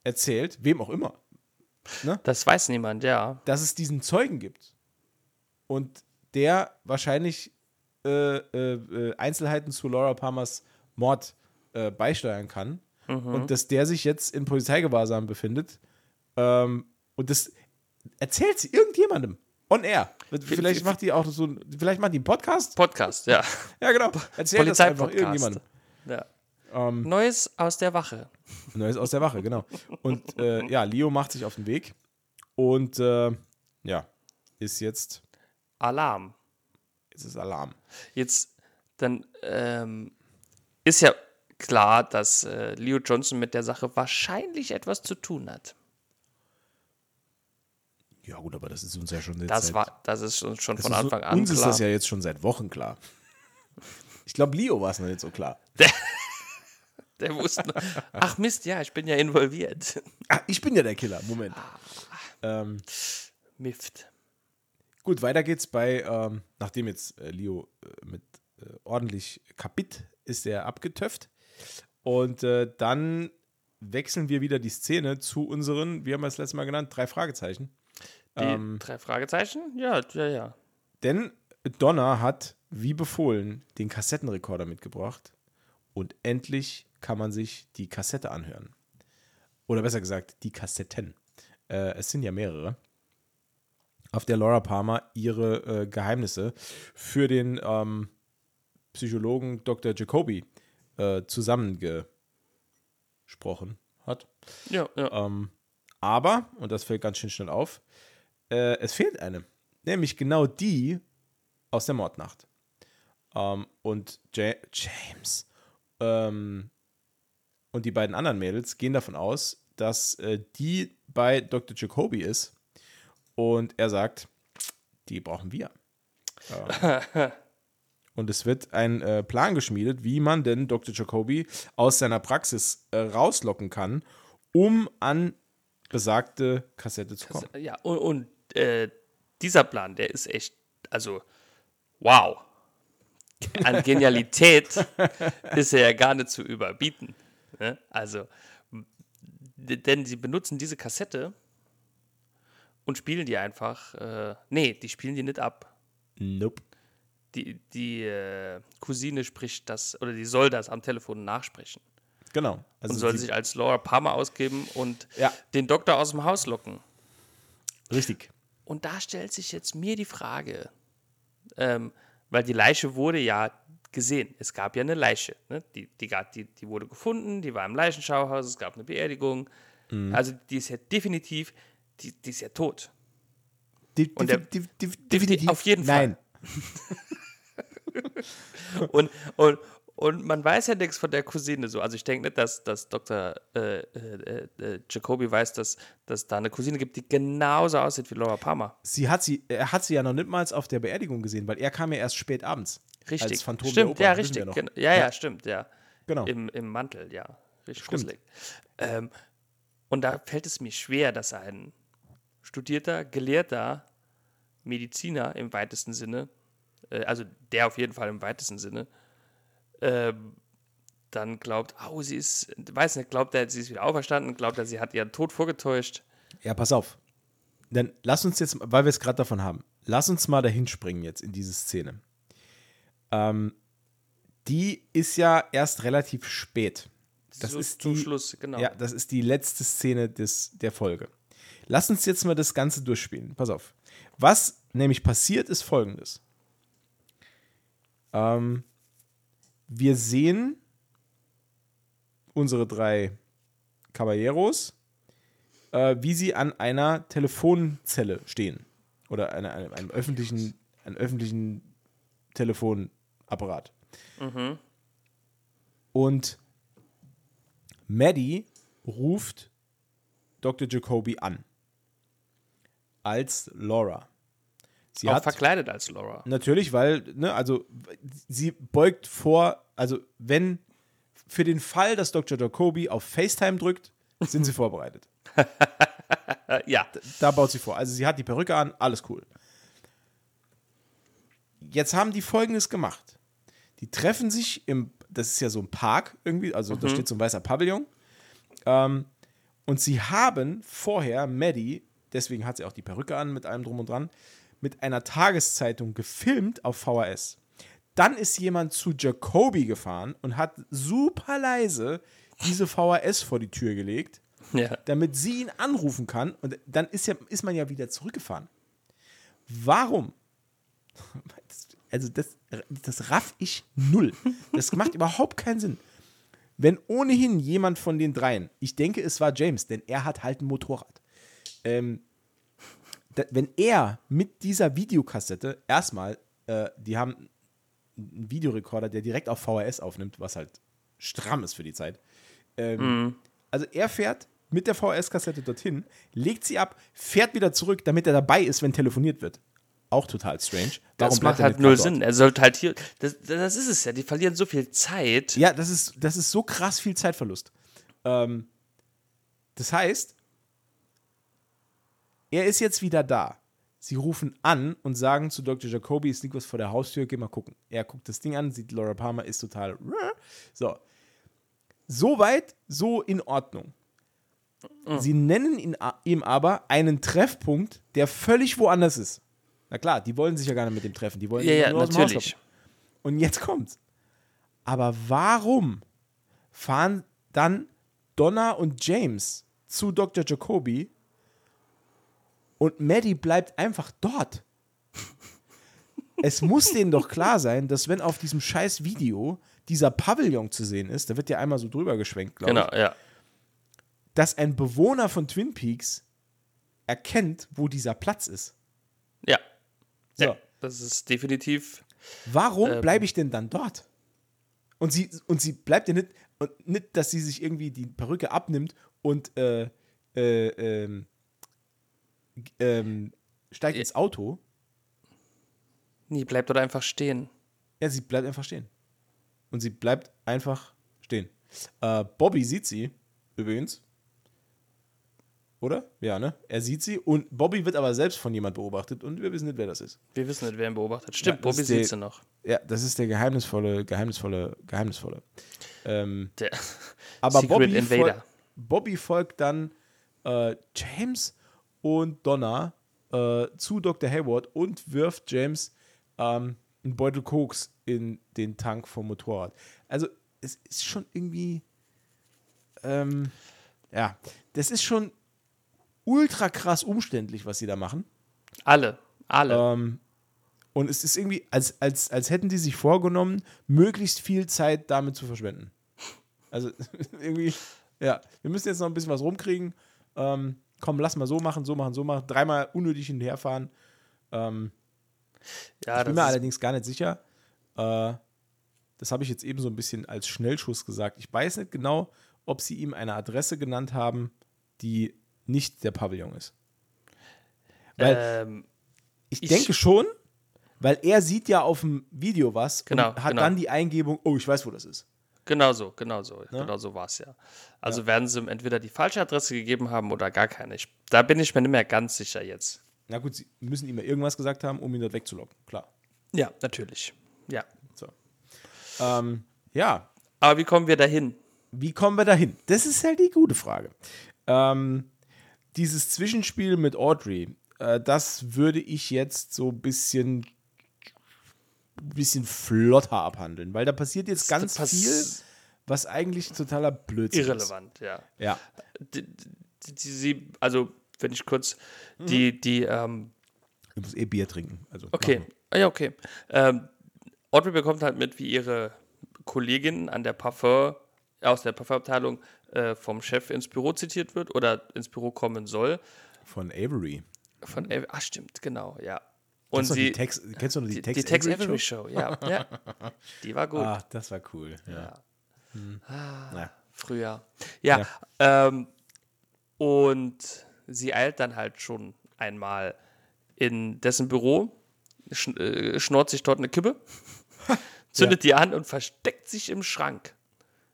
erzählt, wem auch immer, Das weiß niemand, ja. dass es diesen Zeugen gibt und der wahrscheinlich äh, äh, äh, Einzelheiten zu Laura Palmers Mord äh, beisteuern kann und dass der sich jetzt in Polizeigewahrsam befindet ähm, und das erzählt sie irgendjemandem on air. Vielleicht macht die auch so, ein- vielleicht macht die einen Podcast. Podcast, ja. Ja genau. Erzählt das einfach irgendjemandem. Ja. Ähm, Neues aus der Wache. Neues aus der Wache, genau. Und äh, ja, Leo macht sich auf den Weg und äh, ja, ist jetzt, Alarm. jetzt ist Alarm. Jetzt, dann ähm, ist ja klar, dass äh, Leo Johnson mit der Sache wahrscheinlich etwas zu tun hat. Ja, gut, aber das ist uns ja schon jetzt Das seit, war, das ist uns schon von ist Anfang an Uns ist klar. das ja jetzt schon seit Wochen klar. Ich glaube, Leo war es noch nicht so klar. [LAUGHS] Der wusste, noch- ach Mist, ja, ich bin ja involviert. Ah, ich bin ja der Killer. Moment. Ähm, Mift. gut, weiter geht's bei, ähm, nachdem jetzt äh, Leo äh, mit äh, ordentlich Kapit ist er abgetöpft. Und äh, dann wechseln wir wieder die Szene zu unseren, wie haben wir es letztes Mal genannt, drei Fragezeichen. Die Ähm, drei Fragezeichen? Ja, ja, ja. Denn Donna hat, wie befohlen, den Kassettenrekorder mitgebracht und endlich kann man sich die Kassette anhören. Oder besser gesagt, die Kassetten. Äh, es sind ja mehrere. Auf der Laura Palmer ihre äh, Geheimnisse für den ähm, Psychologen Dr. Jacoby äh, zusammengesprochen hat. Ja, ja. Ähm, aber, und das fällt ganz schön schnell auf, äh, es fehlt eine. Nämlich genau die aus der Mordnacht. Ähm, und Ja- James ähm, und die beiden anderen Mädels gehen davon aus, dass äh, die bei Dr. Jacoby ist. Und er sagt, die brauchen wir. [LAUGHS] Ähm, und es wird ein äh, Plan geschmiedet, wie man denn Dr. Jacoby aus seiner Praxis äh, rauslocken kann, um an besagte Kassette zu kommen. Ja, und, und äh, dieser Plan, der ist echt, also, wow. An Genialität [LAUGHS] ist er ja gar nicht zu überbieten. Ne? Also, denn sie benutzen diese Kassette und spielen die einfach, äh, nee, die spielen die nicht ab. Nope. Die, die äh, Cousine spricht das, oder die soll das am Telefon nachsprechen. Genau. Also Und soll sich als Laura Palmer ausgeben und Ja. den Doktor aus dem Haus locken. richtig. Und da stellt sich jetzt mir die Frage, ähm, weil die Leiche wurde ja gesehen. Es gab ja eine Leiche. Ne? Die, die, die, die wurde gefunden, die war im Leichenschauhaus, es gab eine Beerdigung. Mhm. Also die ist ja definitiv, die, die ist ja tot. Die, Und der- definitiv- auf jeden Fall. Nein. [LAUGHS] Und, und, und man weiß ja nichts von der Cousine so. Also ich denke nicht, dass, dass Dr. Äh, äh, äh, Jacoby weiß, dass, dass da eine Cousine gibt, die genauso aussieht wie Laura Palmer. Sie hat sie, er hat sie ja noch nicht mal auf der Beerdigung gesehen, weil er kam ja erst spät abends. Richtig. Als Phantom der stimmt, Oper, ja, richtig. noch. Gen- Ja, ja, stimmt, ja. Genau. Im, Im Mantel, ja. Richtig gruselig. Ähm, und da fällt es mir schwer, dass ein studierter, gelehrter Mediziner im weitesten Sinne, äh, also der auf jeden Fall im weitesten Sinne, ähm, dann glaubt, oh, sie ist, weiß nicht, glaubt er, sie ist wieder auferstanden, glaubt er, sie hat ihren Tod vorgetäuscht. Ja, pass auf. Dann lass uns jetzt, weil wir es gerade davon haben, lass uns mal dahin springen jetzt in diese Szene. Ähm, die ist ja erst relativ spät. Das So ist zum die, Schluss, genau. Ja, das ist die letzte Szene des, der Folge. Lass uns jetzt mal das Ganze durchspielen. Pass auf. Was nämlich passiert, ist folgendes. Ähm, wir sehen unsere drei Caballeros, äh, wie sie an einer Telefonzelle stehen. Oder eine, eine, einem öffentlichen, einem öffentlichen Telefonapparat. Und Maddie ruft Dr. Jacoby an. Als Laura. Sie Auch hat verkleidet als Laura. natürlich, weil, ne, also sie beugt vor, also wenn für den Fall, dass Dr. Jacoby auf FaceTime drückt, sind sie [LAUGHS] vorbereitet. Ja. Da baut sie vor. Also sie hat die Perücke an, alles cool. Jetzt haben die folgendes gemacht. Die treffen sich im, das ist ja so ein Park irgendwie, also da steht so ein weißer Pavillon. Ähm, und sie haben vorher Maddie, deswegen hat sie auch die Perücke an mit allem drum und dran, mit einer Tageszeitung gefilmt auf VHS. Dann ist jemand zu Jacoby gefahren und hat super leise diese VHS vor die Tür gelegt ja. damit sie ihn anrufen kann und dann ist, ja, ist man ja wieder zurückgefahren. Warum? [LAUGHS] Also das, das raff ich null. Das macht überhaupt keinen Sinn. Wenn ohnehin jemand von den dreien, ich denke, es war James, denn er hat halt ein Motorrad. Ähm, wenn er mit dieser Videokassette erstmal, äh, die haben einen Videorekorder, der direkt auf VHS aufnimmt, was halt stramm ist für die Zeit. Ähm, Also er fährt mit der VHS-Kassette dorthin, legt sie ab, fährt wieder zurück, damit er dabei ist, wenn telefoniert wird. Auch total strange. Das bleibt macht halt null? Sinn. Er sollte halt hier. Das, das ist es ja. Die verlieren so viel Zeit. Ja, das ist, das ist so krass viel Zeitverlust. Ähm, das heißt, er ist jetzt wieder da. Sie rufen an und sagen zu Dr. Jacoby, es liegt was vor der Haustür, geh mal gucken. Er guckt das Ding an, sieht Laura Palmer, ist total. So. Soweit, so in Ordnung. Sie nennen ihn, ihm aber einen Treffpunkt, der völlig woanders ist. Na klar, die wollen sich ja gar nicht mit dem treffen. Die wollen Ja, ja, nur natürlich. Und jetzt kommt's. Aber warum fahren dann Donna und James zu Dr. Jacoby und Maddie bleibt einfach dort? es muss denen doch klar sein, dass wenn auf diesem scheiß Video dieser Pavillon zu sehen ist, da wird ja einmal so drüber geschwenkt, glaube Genau, ich, ja. dass ein Bewohner von Twin Peaks erkennt, wo dieser Platz ist. Ja. So. ja. Das ist definitiv. Warum Ähm. bleibe ich denn dann dort? Und sie, und sie bleibt ja nicht, und nicht, dass sie sich irgendwie die Perücke abnimmt und äh, äh, ähm, g- ähm, steigt ins Auto. Nee, bleibt dort einfach stehen. Ja, sie bleibt einfach stehen. Und sie bleibt einfach stehen. Äh, Bobby sieht sie, übrigens. Oder? Ja, ne? Er sieht sie und Bobby wird aber selbst von jemand beobachtet und wir wissen nicht, wer das ist. Wir wissen nicht, wer ihn beobachtet. Stimmt, Ja, Bobby sieht sie noch. Ja, das ist der geheimnisvolle, geheimnisvolle, geheimnisvolle. Ähm, Der Aber Secret Bobby, Invader. fol Bobby folgt dann äh, James und Donna äh, zu Dr. Hayward und wirft James ähm, einen Beutel Koks in den Tank vom Motorrad. Also es ist schon irgendwie, ähm, ja, das ist schon ultra krass umständlich, was sie da machen. Alle. Alle. Ähm, und es ist irgendwie, als, als, als hätten die sich vorgenommen, möglichst viel Zeit damit zu verschwenden. Also [LAUGHS] irgendwie, ja, wir müssen jetzt noch ein bisschen was rumkriegen. Ähm, komm, lass mal so machen, so machen, so machen. Dreimal unnötig hinterherfahren. Ähm, ja, ich bin mir allerdings gar nicht sicher. Äh, das habe ich jetzt eben so ein bisschen als Schnellschuss gesagt. Ich weiß nicht genau, ob sie ihm eine Adresse genannt haben, die nicht der Pavillon ist. Weil ähm, Ich, Ich- denke schon, weil er sieht ja auf dem Video was Genau, und hat genau. dann die Eingebung, oh, ich weiß, wo das ist. Genau so, genau so. Genau so war es ja. Also werden sie ihm entweder die falsche Adresse gegeben haben oder gar keine. Ich, da bin ich mir nicht mehr ganz sicher jetzt. Na gut, sie müssen ihm ja irgendwas gesagt haben, um ihn dort wegzulocken, klar. Ja, natürlich. Ja. So. Ähm, ja, Aber wie kommen wir dahin? wie kommen wir dahin? Das ist halt die gute Frage. Ähm, dieses Zwischenspiel mit Audrey, äh, das würde ich jetzt so ein bisschen, bisschen flotter abhandeln, weil da passiert jetzt ganz pass- viel, was eigentlich totaler Blödsinn ist. Irrelevant, ja. Ja. Die, die, also, wenn ich kurz Mhm. die, die, ähm, Ich muss eh Bier trinken. Also, Okay, ah, ja, okay. Ähm, Audrey bekommt halt mit, wie ihre Kollegin an der Parfum, aus der Parfumabteilung äh, vom Chef ins Büro zitiert wird oder ins Büro kommen soll. Von Avery. Von, Ava- ach stimmt, genau, ja. Und Kennst sie. die Tex, kennst du noch die, die, Tex, die Tex Avery Avery Show, ja. [LAUGHS] ja. Die war gut. Ah, das war cool. Ja. Ja. Na, Früher. Ja, Ähm, und sie eilt dann halt schon einmal in dessen Büro, schn äh, schnort sich dort eine Kippe, [LAUGHS] zündet die an und versteckt sich im Schrank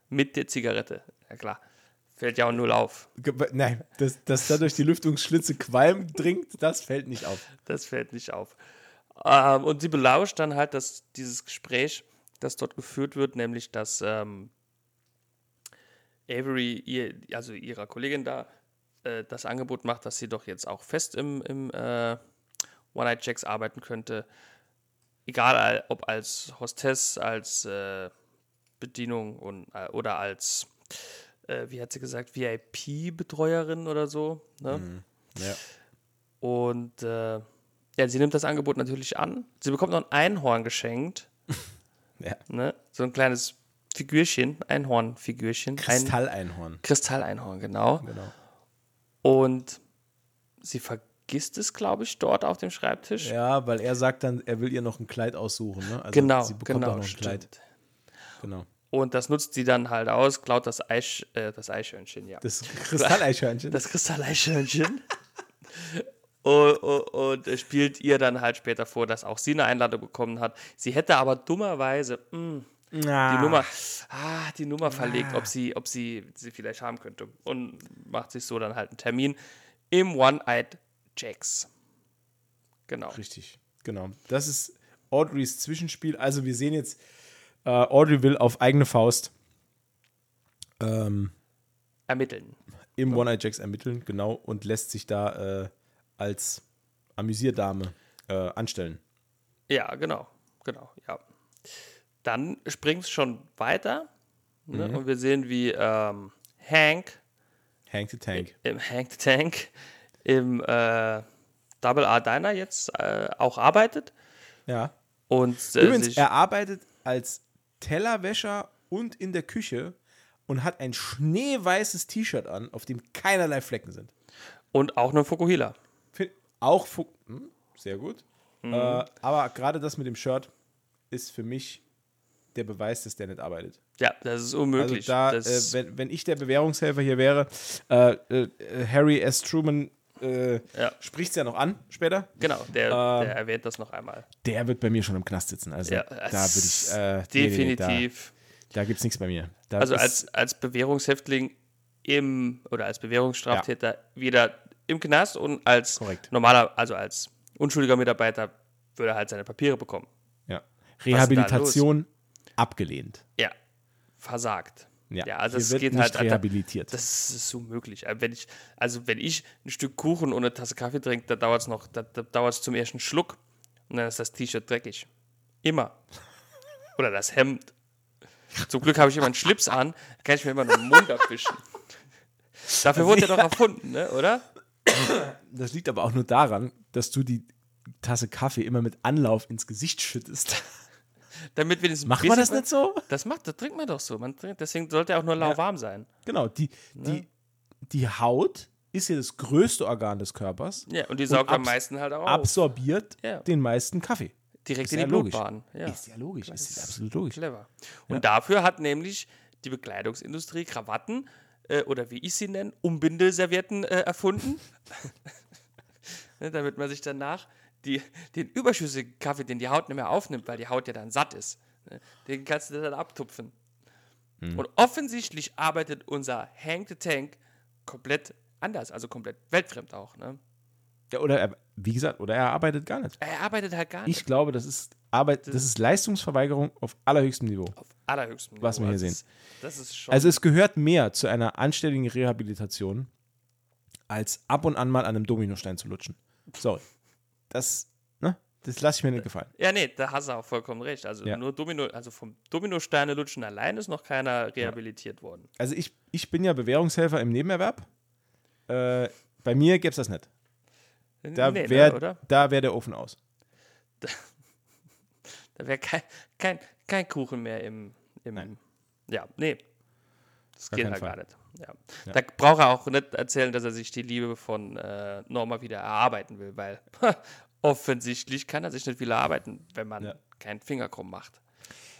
mit der Zigarette. Ja klar, fällt ja auch null auf. Nein, dass, dass da durch die Lüftungsschlitze Qualm dringt, das fällt nicht auf. Das fällt nicht auf. Ähm, und sie belauscht dann halt das, dieses Gespräch, das dort geführt wird, nämlich dass ähm, Avery, ihr, also ihrer Kollegin da, äh, das Angebot macht, dass sie doch jetzt auch fest im, im äh, One-Night-Checks arbeiten könnte. Egal, al- ob als Hostess, als äh, Bedienung und, äh, oder als, äh, wie hat sie gesagt, VIP-Betreuerin oder so. Ne? Ja. Und äh, ja, sie nimmt das Angebot natürlich an. Sie bekommt noch ein Einhorn geschenkt. [LAUGHS] Ja. Ne? So ein kleines Figürchen, Einhornfigürchen. Ein Kristalleinhorn. Kristalleinhorn, genau. Genau. Und sie vergisst es, glaube ich, dort auf dem Schreibtisch. Ja, weil er sagt dann, er will ihr noch ein Kleid aussuchen. Ne? Also genau, sie bekommt genau. auch noch ein Kleid. stimmt. Genau. Und das nutzt sie dann halt aus, klaut das, Eisch, äh, das Eichhörnchen, ja. Das Kristalleichhörnchen. das Kristalleichhörnchen. [LAUGHS] und, und, und spielt ihr dann halt später vor, dass auch sie eine Einladung bekommen hat. Sie hätte aber dummerweise mh, Ah, die Nummer, ah, die Nummer verlegt, ob sie, ob sie sie vielleicht haben könnte. Und macht sich so dann halt einen Termin im One-Eyed Jacks. Genau. Richtig, genau. Das ist Audreys Zwischenspiel. Also wir sehen jetzt, äh, Audrey will auf eigene Faust ähm, Ermitteln. im One-Eye-Jacks ermitteln, genau, und lässt sich da äh, als Amüsierdame äh, anstellen. Ja, genau. Genau, ja. Dann springt es schon weiter. Ne? Und wir sehen, wie ähm, Hank Hank the Tank. im Hank the Tank im äh, Double R Diner jetzt äh, auch arbeitet. Ja. Und äh, Übrigens, er arbeitet als Tellerwäscher und in der Küche und hat ein schneeweißes T-Shirt an, auf dem keinerlei Flecken sind. und auch eine Fukuhila. Auch Fu hm, sehr gut. Mhm. Äh, aber gerade das mit dem Shirt ist für mich der Beweis, dass der nicht arbeitet. Ja, das ist Also unmöglich. da, das, äh, wenn, wenn ich der Bewährungshelfer hier wäre, äh, äh, Harry S. Truman äh, Ja. spricht es ja noch an später. genau, der, ähm, der erwähnt das noch einmal. Der wird bei mir schon im Knast sitzen. Also Ja, da würde ich. Äh, nee, nee, nee, Definitiv. da da gibt es nichts bei mir. Da also als, als Bewährungshäftling im oder als Bewährungsstraftäter wieder im Knast und als Korrekt. normaler, also als unschuldiger Mitarbeiter würde er halt seine Papiere bekommen. ja. Rehabilitation abgelehnt. Ja, versagt. Ja, Ja, also es wird geht nicht halt. rehabilitiert. Das ist unmöglich. Also wenn ich, also wenn ich ein Stück Kuchen und eine Tasse Kaffee trinke, da dauert es noch, da, da dauert es zum ersten Schluck und dann ist das T-Shirt dreckig. Immer. Oder das Hemd. Zum Glück habe ich immer einen Schlips an, da kann ich mir immer nur den Mund abwischen. Dafür wurde er doch erfunden, ne? oder? Das liegt aber auch nur daran, dass du die Tasse Kaffee immer mit Anlauf ins Gesicht schüttest. Damit wenigstens ein Macht man das nicht so? Das macht, das trinkt man doch so. Man trinkt, deswegen sollte er auch nur lauwarm sein. Genau, die, die, die Haut ist ja das größte Organ des Körpers, Ja, und die saugt am abs- meisten halt auch auf. absorbiert Ja. den meisten Kaffee. Direkt Ist in ja die. Blutbahn. Ja. Ist ja logisch, ist absolut logisch. Clever. Und dafür hat nämlich die Bekleidungsindustrie Krawatten äh, oder wie ich sie nenne, Umbindeservietten äh, erfunden. [LAUGHS] [LAUGHS] ne, damit man sich danach die, den überschüssigen Kaffee, den die Haut nicht mehr aufnimmt, weil die Haut ja dann satt ist, ne, den kannst du dann abtupfen. Mhm. Und offensichtlich arbeitet unser Hank the Tank komplett anders, also komplett weltfremd auch. Ne? Ja, oder er, wie gesagt, oder er arbeitet gar nicht. Er arbeitet halt gar nicht Ich glaube, das ist Arbeit, das ist Leistungsverweigerung auf allerhöchstem Niveau. auf allerhöchstem Niveau. Was wir hier sehen. Das, das ist schon. Also es gehört mehr zu einer anständigen Rehabilitation, als ab und an mal an einem Dominostein zu lutschen. Sorry. Das, ne? Das lasse ich mir nicht gefallen. Ja, nee, da hast du auch vollkommen recht. Also Ja. nur Domino, also vom Dominosteine lutschen allein ist noch keiner rehabilitiert worden. Also ich, ich bin ja Bewährungshelfer im Nebenerwerb. Äh, bei mir gäbe es das nicht. Da nee, wäre ne, oder? da wär der Ofen aus. Da [LAUGHS] wäre kein, kein, kein Kuchen mehr im, im Nein. Ja, nee. Das Gar geht halt Fall. gar nicht. Ja. Ja. Da braucht er auch nicht erzählen, dass er sich die Liebe von äh, Norma wieder erarbeiten will, weil [LAUGHS] offensichtlich kann er sich nicht viel arbeiten, wenn man Ja. keinen Finger krumm macht.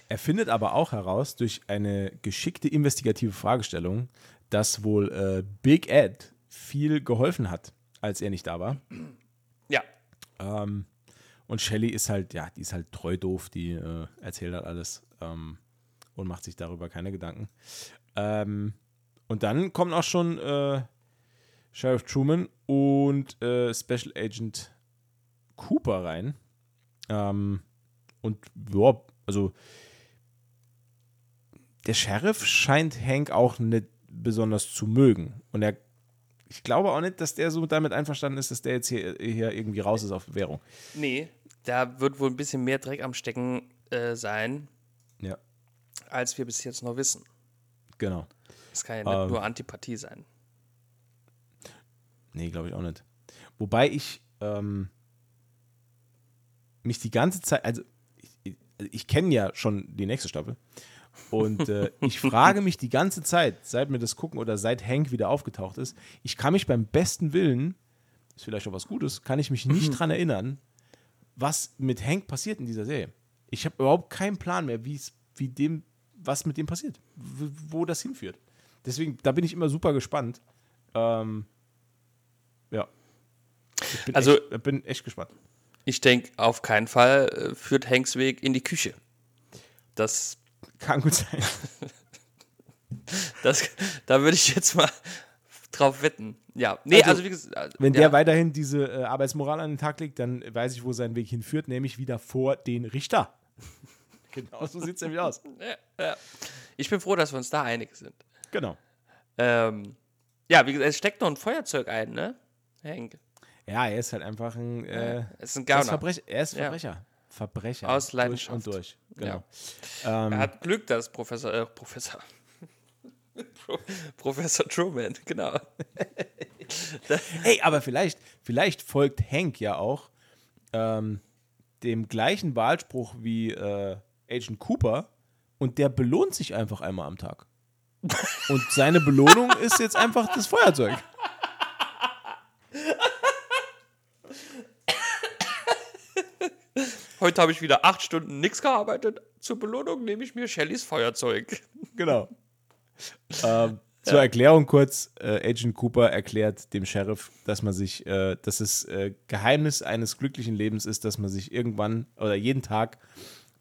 Er findet aber auch heraus durch eine geschickte investigative Fragestellung, dass wohl äh, Big Ed viel geholfen hat, als er nicht da war. Ja, Ähm, und Shelly ist halt, ja, die ist halt treu doof, die äh, erzählt halt alles ähm, und macht sich darüber keine Gedanken. Ähm, und dann kommen auch schon äh, Sheriff Truman und äh, Special Agent Cooper rein. Ähm, und ja, also der Sheriff scheint Hank auch nicht besonders zu mögen. Und er, ich glaube auch nicht, dass der so damit einverstanden ist, dass der jetzt hier, hier irgendwie raus ist auf Bewährung. nee, da wird wohl ein bisschen mehr Dreck am Stecken äh, sein, Ja, als wir bis jetzt noch wissen. genau. Es kann ja nicht Ähm. nur Antipathie sein. Nee, glaube ich auch nicht. Wobei ich ähm, mich die ganze Zeit, also ich, ich, ich kenne ja schon die nächste Staffel und äh, ich [LAUGHS] frage mich die ganze Zeit, seit wir das gucken oder seit Hank wieder aufgetaucht ist, ich kann mich beim besten Willen, ist vielleicht auch was Gutes, kann ich mich [LAUGHS] nicht dran erinnern, was mit Hank passiert in dieser Serie. Ich habe überhaupt keinen Plan mehr, wie es, wie dem, was mit dem passiert, wo das hinführt. Deswegen, da bin ich immer super gespannt. Ähm, ja. Ich bin, Also- echt, bin echt gespannt. Ich denke, auf keinen Fall äh, führt Hanks Weg in die Küche. Das, Kann gut sein. [LAUGHS] das, da würde ich jetzt mal drauf wetten. Ja, nee, Also, also, wie gesagt, Wenn ja, der weiterhin diese äh, Arbeitsmoral an den Tag legt, dann weiß ich, wo sein Weg hinführt, nämlich wieder vor den Richter. [LAUGHS] genau so sieht es nämlich aus. ja, ja. Ich bin froh, dass wir uns da einig sind. Genau. Ähm, ja, wie gesagt, es steckt noch ein Feuerzeug ein, ne? Hank. Ja, er ist halt einfach ein, äh, Es ist ein er ist Gauner. Verbrecher. Er ist Ja. Verbrecher. Verbrecher. Aus Durch Leidenschaft. und durch. Genau. Er Ähm, hat Glück, dass Professor, äh, Professor, [LAUGHS] Pro, Professor Truman, genau. [LAUGHS] Hey, aber vielleicht, vielleicht folgt Hank ja auch ähm, dem gleichen Wahlspruch wie äh, Agent Cooper und der belohnt sich einfach einmal am Tag. Und seine Belohnung ist jetzt einfach das Feuerzeug. Heute habe ich wieder acht Stunden nichts gearbeitet. Zur Belohnung nehme ich mir Shellys Feuerzeug. Genau. ähm, zur Erklärung kurz: äh, Agent Cooper erklärt dem Sheriff, dass man sich, äh, dass es äh, Geheimnis eines glücklichen Lebens ist, dass man sich irgendwann oder jeden Tag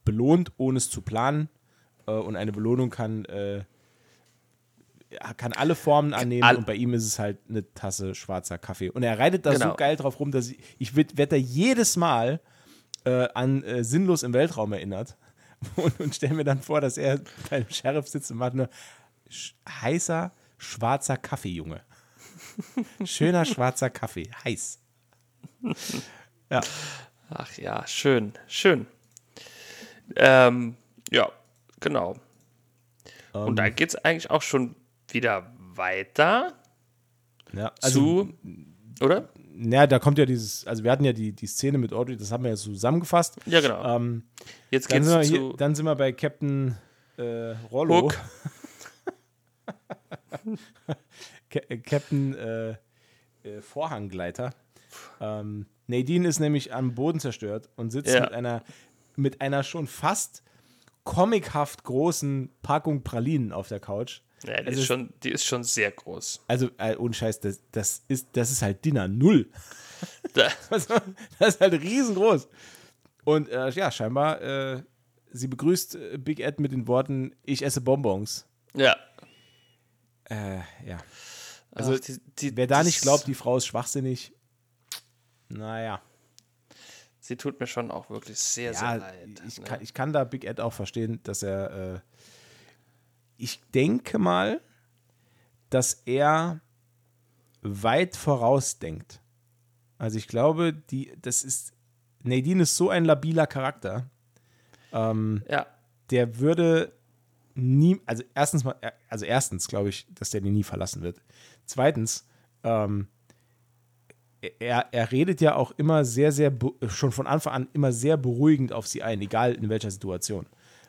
belohnt, ohne es zu planen. Äh, und eine Belohnung kann, äh, kann alle Formen annehmen. All- und bei ihm ist es halt eine Tasse schwarzer Kaffee. Und er reitet da so Genau. geil drauf rum, dass ich, ich werde da jedes Mal äh, an äh, Sinnlos im Weltraum erinnert. [LAUGHS] Und, und stelle mir dann vor, dass er beim Sheriff sitzt und macht nur sch heißer, schwarzer Kaffee, Junge. [LAUGHS] Schöner schwarzer Kaffee, heiß. Ja, Ach ja, schön, schön. Ähm, ja, genau. Und da geht es eigentlich auch schon wieder weiter ja also, zu, oder? ja, da kommt ja dieses, also wir hatten ja die, die Szene mit Audrey, das haben wir ja zusammengefasst. Ja, genau. Ähm, Jetzt dann, geht sind wir es hier, zu dann sind wir bei Captain äh, Rollo. [LAUGHS] Äh, Captain äh, äh, Vorhanggleiter. Ähm, Nadine ist nämlich am Boden zerstört und sitzt Ja. mit einer mit einer schon fast comichaft großen Packung Pralinen auf der Couch. Ja, die, Es ist schon, die ist schon sehr groß. Also, äh, ohne Scheiß, das, das, ist, das ist halt Dinner Null. [LAUGHS] [LAUGHS] Da, Also, das ist halt riesengroß. Und äh, ja, scheinbar, äh, sie begrüßt äh, Big Ed mit den Worten: Ich esse Bonbons. ja. Äh, ja. Also, Ach, die, die, Wer da das- nicht glaubt, die Frau ist schwachsinnig, naja. Sie tut mir schon auch wirklich sehr, Ja, sehr leid. ich, ne? kann, ich kann da Big Ed auch verstehen, dass er. Äh, ich denke mal, dass er weit vorausdenkt. Also ich glaube, die, das ist. Nadine ist so ein labiler Charakter. Ähm, ja, der würde nie, also erstens mal, also erstens glaube ich, dass der die nie verlassen wird. Zweitens, ähm, er, er redet ja auch immer sehr, sehr, schon von Anfang an immer sehr beruhigend auf sie ein, egal in welcher Situation.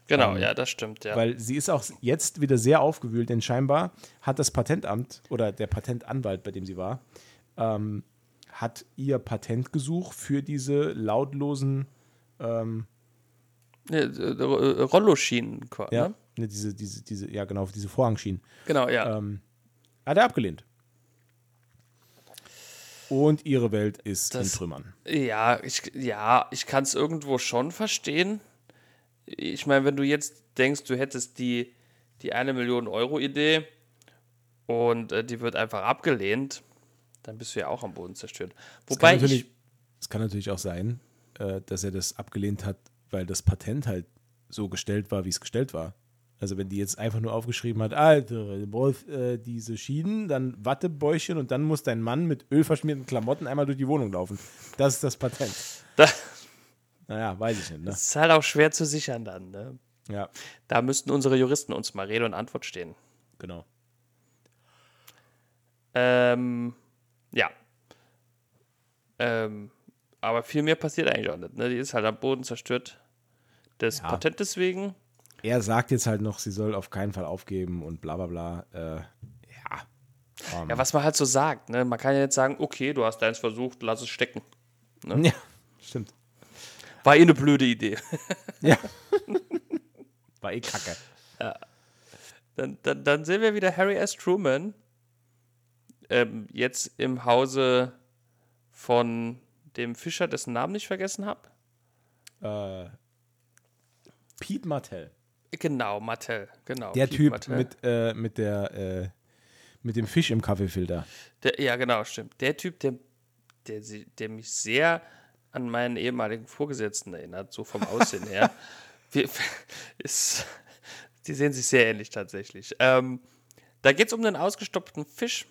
Genau, ähm, ja, das stimmt, ja. Weil sie ist auch jetzt wieder sehr aufgewühlt, denn scheinbar hat das Patentamt oder der Patentanwalt, bei dem sie war, ähm, hat ihr Patentgesuch für diese lautlosen ähm, Ja, äh, Rolloschienen quasi. ja, Ne? ne, diese, diese, diese, ja genau, diese Vorhangschienen. Genau, ja. Ähm, hat er abgelehnt. Und ihre Welt ist Das- in Trümmern. Ja, ich, ja, ich kann es irgendwo schon verstehen. Ich meine, wenn du jetzt denkst, du hättest die, die eine Million Euro Idee und äh, die wird einfach abgelehnt, dann bist du ja auch am Boden zerstört. Es Wobei kann natürlich, ich, es kann natürlich auch sein, äh, dass er das abgelehnt hat, weil das Patent halt so gestellt war, wie es gestellt war. Also wenn die jetzt einfach nur aufgeschrieben hat, Alter, du brauchst äh, diese Schienen, dann Wattebäuchchen und dann muss dein Mann mit ölverschmierten Klamotten einmal durch die Wohnung laufen. Das ist das Patent. das Naja, weiß ich nicht. Ne? ist halt auch schwer zu sichern dann. Ne? Ja, Da müssten unsere Juristen uns mal Rede und Antwort stehen. genau. Ähm, ja. Ähm, aber viel mehr passiert eigentlich auch nicht. Ne? Die ist halt am Boden zerstört. Des Ja. Patentes wegen. Er sagt jetzt halt noch, sie soll auf keinen Fall aufgeben und bla bla bla. Äh, ja. Ja, was man halt so sagt. Ne? Man kann ja jetzt sagen, okay, du hast deins versucht, lass es stecken. ja, stimmt. War eh eine blöde Idee. [LAUGHS] Ja. [LAUGHS] War eh kacke. Dann, dann, dann sehen wir wieder Harry S. Truman. Ähm, jetzt im Hause von dem Fischer, dessen Namen ich vergessen habe. Äh, Pete Martell. Genau, Mattel. Genau. Der Pete Typ Martell. mit, äh, mit der äh, mit dem Fisch im Kaffeefilter. Der, ja, genau, stimmt. Der Typ, der, der, der mich sehr an meinen ehemaligen Vorgesetzten erinnert, so vom Aussehen her. [LAUGHS] Wir, [LAUGHS] ist, die sehen sich sehr ähnlich tatsächlich. Ähm, da geht es um einen ausgestopften Fisch,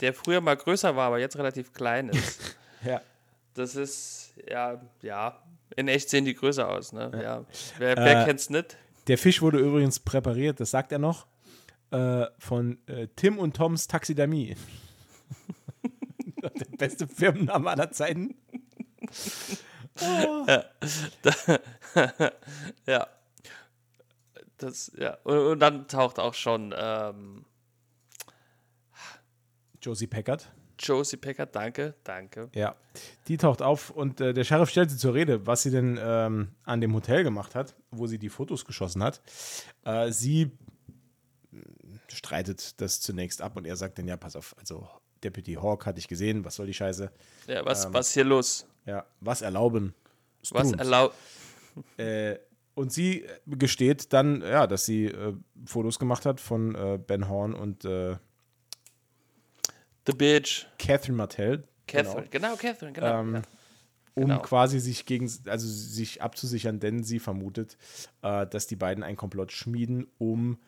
der früher mal größer war, aber jetzt relativ klein ist. [LAUGHS] Ja. Das ist, ja, ja, in echt sehen die größer aus, ne? Ja. Wer, wer Äh, kennt's nicht? Der Fisch wurde übrigens präpariert, das sagt er noch, äh, von äh, Tim und Toms Taxidermie. der beste Firmenname aller Zeiten. [LAUGHS] Ja. Das, ja. Und, und dann taucht auch schon ähm, Josie Packard. Josie Packard, danke, danke. Ja, die taucht auf und äh, der Sheriff stellt sie zur Rede, was sie denn ähm, an dem Hotel gemacht hat, wo sie die Fotos geschossen hat. Äh, sie streitet das zunächst ab und er sagt dann, ja, pass auf, also Deputy Hawk hatte ich gesehen, was soll die Scheiße? Ja, was, was hier los? Ja, was erlauben? Was erlaubt. Äh, und sie gesteht dann, ja, dass sie äh, Fotos gemacht hat von äh, Ben Horn und äh, The Bitch. Catherine Martell. Catherine. Genau, Catherine, genau. Ähm, ja. um Genau. quasi sich gegen, also sich abzusichern, denn sie vermutet, äh, dass die beiden einen Komplott schmieden, um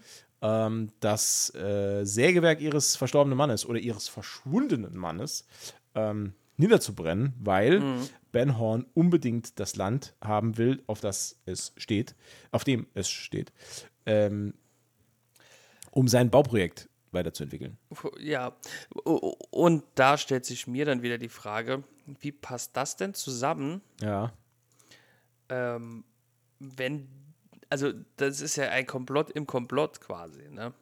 ähm, das äh, Sägewerk ihres verstorbenen Mannes oder ihres verschwundenen Mannes ähm, niederzubrennen, weil Mhm. Ben Horn unbedingt das Land haben will, auf das es steht, auf dem es steht, ähm, um sein Bauprojekt weiterzuentwickeln. Ja, und da stellt sich mir dann wieder die Frage, wie passt das denn zusammen, Ja. ähm, wenn, also das ist ja ein Komplott im Komplott quasi, ne?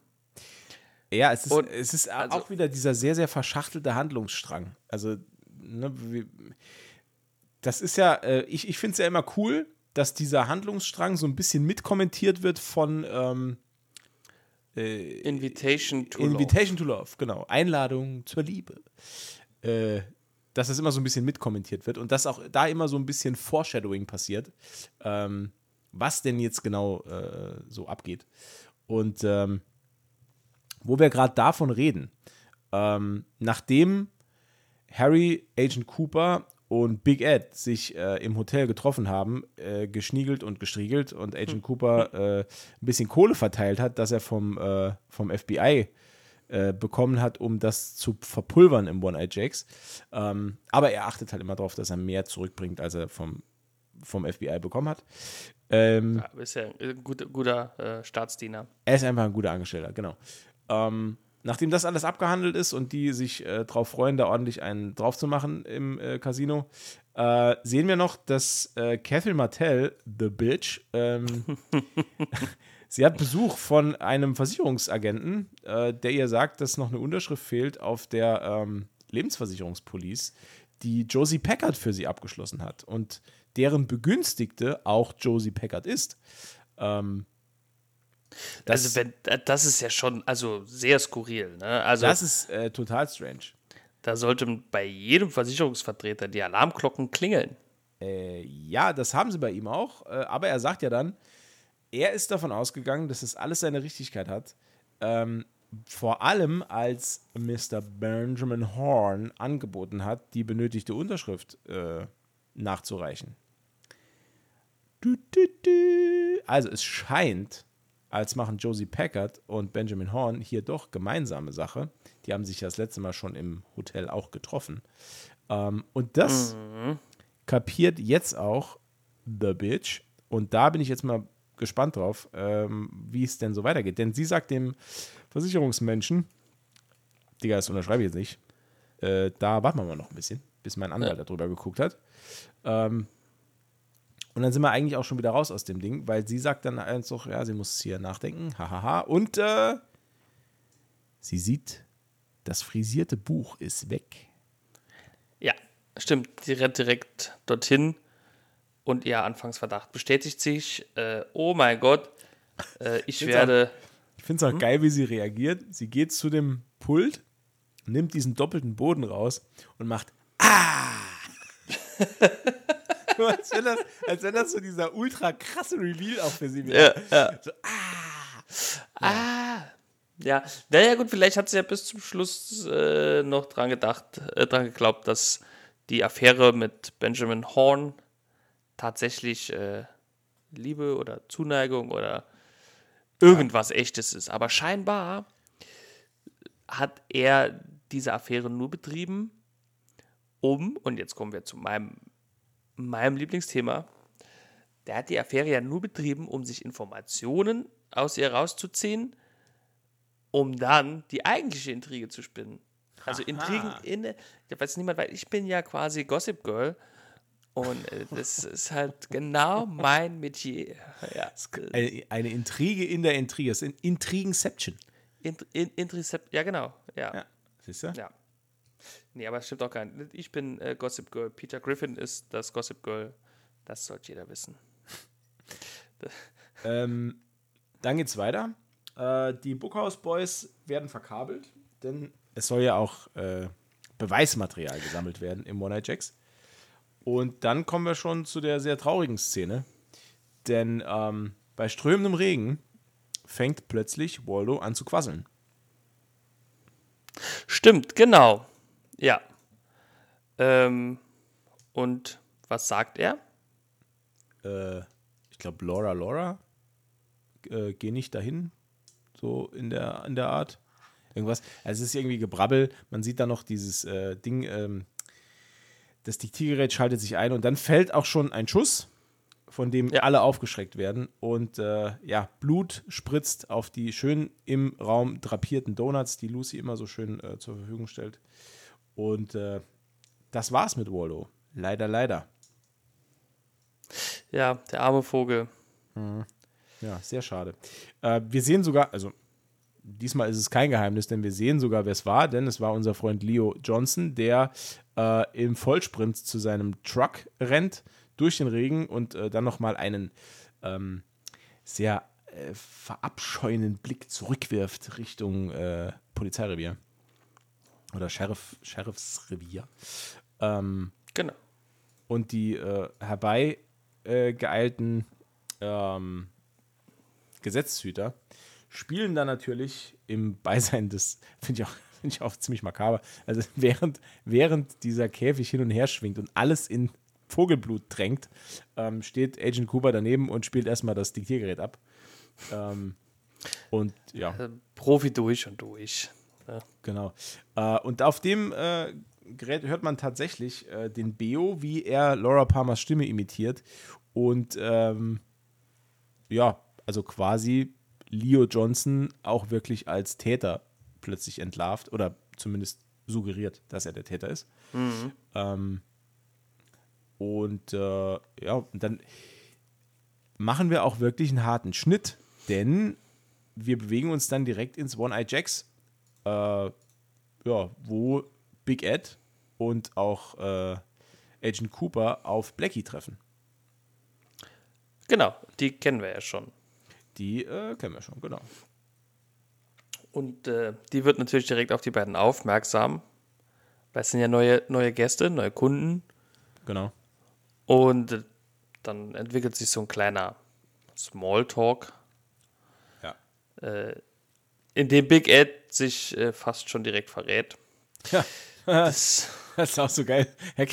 Ja, es ist, Und, es ist also- auch wieder dieser sehr, sehr verschachtelte Handlungsstrang. Also, ne, das ist ja, äh, ich, ich finde es ja immer cool, dass dieser Handlungsstrang so ein bisschen mitkommentiert wird von ähm, Invitation to Love. Invitation to Love, genau. Einladung zur Liebe. Äh, dass das immer so ein bisschen mitkommentiert wird und dass auch da immer so ein bisschen Foreshadowing passiert, ähm, was denn jetzt genau äh, so abgeht. Und ähm, wo wir gerade davon reden, ähm, nachdem Harry, Agent Cooper und Big Ed sich äh, im Hotel getroffen haben, äh, geschniegelt und gestriegelt und Agent Cooper äh, ein bisschen Kohle verteilt hat, dass er vom, äh, vom FBI äh, bekommen hat, um das zu verpulvern im One-Eye Jacks. Ähm, aber er achtet halt immer darauf, dass er mehr zurückbringt, als er vom, vom FBI bekommen hat. Ähm, Ja, ist ja ein guter, guter äh, Staatsdiener. er ist einfach ein guter Angestellter, genau. Ähm, nachdem das alles abgehandelt ist und die sich äh, drauf freuen, da ordentlich einen drauf zu machen im äh, Casino, äh, sehen wir noch, dass äh, Catherine Martell, the Bitch, ähm, [LAUGHS] sie hat Besuch von einem Versicherungsagenten, äh, der ihr sagt, dass noch eine Unterschrift fehlt auf der ähm, Lebensversicherungspolice, die Josie Packard für sie abgeschlossen hat und deren Begünstigte auch Josie Packard ist. Ähm, das, also wenn, das ist ja schon, also sehr skurril. Ne? Also das ist äh, total strange. Da sollten bei jedem Versicherungsvertreter die Alarmglocken klingeln. Äh, ja, das haben sie bei ihm auch. Äh, aber er sagt ja dann, er ist davon ausgegangen, dass es alles seine Richtigkeit hat. Ähm, vor allem als Mr. Benjamin Horn angeboten hat, die benötigte Unterschrift äh, nachzureichen. Du, du, du. Also es scheint, als machen Josie Packard und Benjamin Horn hier doch gemeinsame Sache. Die haben sich ja das letzte Mal schon im Hotel auch getroffen. Ähm, und das mhm. kapiert jetzt auch The Bitch. Und da bin ich jetzt mal gespannt drauf, ähm, wie es denn so weitergeht. Denn sie sagt dem Versicherungsmenschen, Digga, das unterschreibe ich jetzt nicht, äh, da warten wir mal noch ein bisschen, bis mein Anwalt ja. darüber geguckt hat. Ähm, und dann sind wir eigentlich auch schon wieder raus aus dem Ding, weil sie sagt dann einfach, ja, sie muss hier nachdenken, hahaha. Und äh, sie sieht, das frisierte Buch ist weg. Ja, stimmt. Sie rennt direkt dorthin und ihr Anfangsverdacht bestätigt sich. Äh, oh mein Gott, äh, ich, ich werde. Auch, ich finde es auch hm? geil, wie sie reagiert. Sie geht zu dem Pult, nimmt diesen doppelten Boden raus und macht Ah! [LAUGHS] [LAUGHS] als, wenn das, als wenn das so dieser ultra krasse Reveal auch für sie wäre. Ja, ja. So, ah! Ah! Ja, naja, gut, vielleicht hat sie ja bis zum Schluss äh, noch dran gedacht, äh, dran geglaubt, dass die Affäre mit Benjamin Horn tatsächlich äh, Liebe oder Zuneigung oder irgendwas ja. Echtes ist. Aber scheinbar hat er diese Affäre nur betrieben, um, und jetzt kommen wir zu meinem, meinem Lieblingsthema, der hat die Affäre ja nur betrieben, um sich Informationen aus ihr rauszuziehen, um dann die eigentliche Intrige zu spinnen. Also Aha. Intrigen in, ich weiß niemand, weil ich bin ja quasi Gossip Girl und äh, das ist halt genau mein Metier. Ja. Eine, eine, Intrige in der Intrige. Das ist ein Intrigenception. Int, in, Intricep ja, genau. Ja. ja. Siehst du? Ja. Nee, aber es stimmt auch gar nicht. Ich bin äh, Gossip Girl. Peter Griffin ist das Gossip Girl. Das sollte jeder wissen. [LAUGHS] ähm, dann geht's weiter. Äh, die Bookhouse Boys werden verkabelt, denn es soll ja auch äh, Beweismaterial gesammelt werden im One Night Jacks. Und dann kommen wir schon zu der sehr traurigen Szene. Denn ähm, bei strömendem Regen fängt plötzlich Waldo an zu quasseln. Stimmt, genau. Ja. Ähm, und was sagt er? Äh, ich glaube, Laura, Laura, äh, geh nicht dahin. So in der, in der Art. Irgendwas. Also es ist irgendwie Gebrabbel. Man sieht da noch dieses äh, Ding, ähm, das Diktiergerät schaltet sich ein und dann fällt auch schon ein Schuss, von dem ja. alle aufgeschreckt werden. Und äh, ja, Blut spritzt auf die schön im Raum drapierten Donuts, die Lucy immer so schön äh, zur Verfügung stellt. Und äh, das war's mit Waldo. Leider, leider. Ja, der arme Vogel. Mhm. Ja, sehr schade. Äh, wir sehen sogar, also diesmal ist es kein Geheimnis, denn wir sehen sogar, wer es war, denn es war unser Freund Leo Johnson, der äh, im Vollsprint zu seinem Truck rennt durch den Regen und äh, dann nochmal einen ähm, sehr äh, verabscheuenden Blick zurückwirft Richtung äh, Polizeirevier. Oder Sheriff, Sheriffsrevier. Ähm, genau. Und die äh, herbeigeeilten ähm, Gesetzeshüter spielen dann natürlich im Beisein des, [LAUGHS] finde ich, auch, ich auch ziemlich makaber, also [LAUGHS] während, während dieser Käfig hin und her schwingt und alles in Vogelblut drängt, ähm, steht Agent Cooper daneben und spielt erstmal das Diktiergerät ab. Ähm, und ja. Äh, Profi durch und durch. Ja. Genau. Äh, und auf dem äh, Gerät hört man tatsächlich äh, den Beo, wie er Laura Palmers Stimme imitiert. Und ähm, ja, also quasi Leo Johnson auch wirklich als Täter plötzlich entlarvt oder zumindest suggeriert, dass er der Täter ist. Mhm. Ähm, und äh, ja, und dann machen wir auch wirklich einen harten Schnitt, denn wir bewegen uns dann direkt ins One-Eye Jacks, äh, ja, wo Big Ed und auch äh, Agent Cooper auf Blackie treffen. Genau, die kennen wir ja schon. Die äh, kennen wir schon, genau. Und äh, die wird natürlich direkt auf die beiden aufmerksam. Weil es sind ja neue, neue Gäste, neue Kunden. Genau. Und äh, dann entwickelt sich so ein kleiner Smalltalk, Ja. in dem Big Ed sich äh, fast schon direkt verrät. Ja. Das, [LAUGHS] Das ist auch so geil. Er,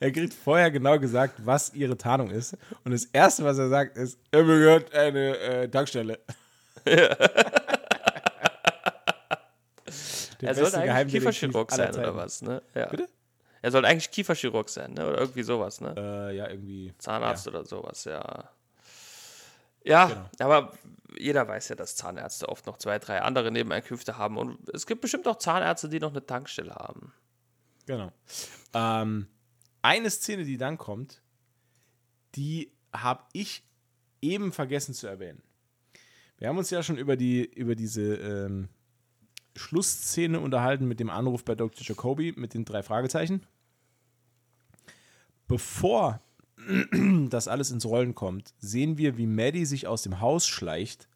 er kriegt vorher genau gesagt, was ihre Tarnung ist. Und das Erste, was er sagt, ist, er gehört eine äh, Tankstelle. [LAUGHS] Der er sollte eigentlich Kieferchirurg sein oder was, ne? Ja. Bitte? Er sollte eigentlich Kieferchirurg sein, ne? Oder irgendwie sowas, ne? Äh, ja, irgendwie. Zahnarzt oder sowas, ja. Ja, Genau. aber jeder weiß ja, dass Zahnärzte oft noch zwei, drei andere Nebeneinkünfte haben. Und es gibt bestimmt auch Zahnärzte, die noch eine Tankstelle haben. Genau. Ähm, eine Szene, die dann kommt, die habe ich eben vergessen zu erwähnen. Wir haben uns ja schon über, die, über diese ähm, Schlussszene unterhalten mit dem Anruf bei Dr. Jacoby mit den drei Fragezeichen. Bevor [CLEARS THROAT] das alles ins Rollen kommt, sehen wir, wie Maddie sich aus dem Haus schleicht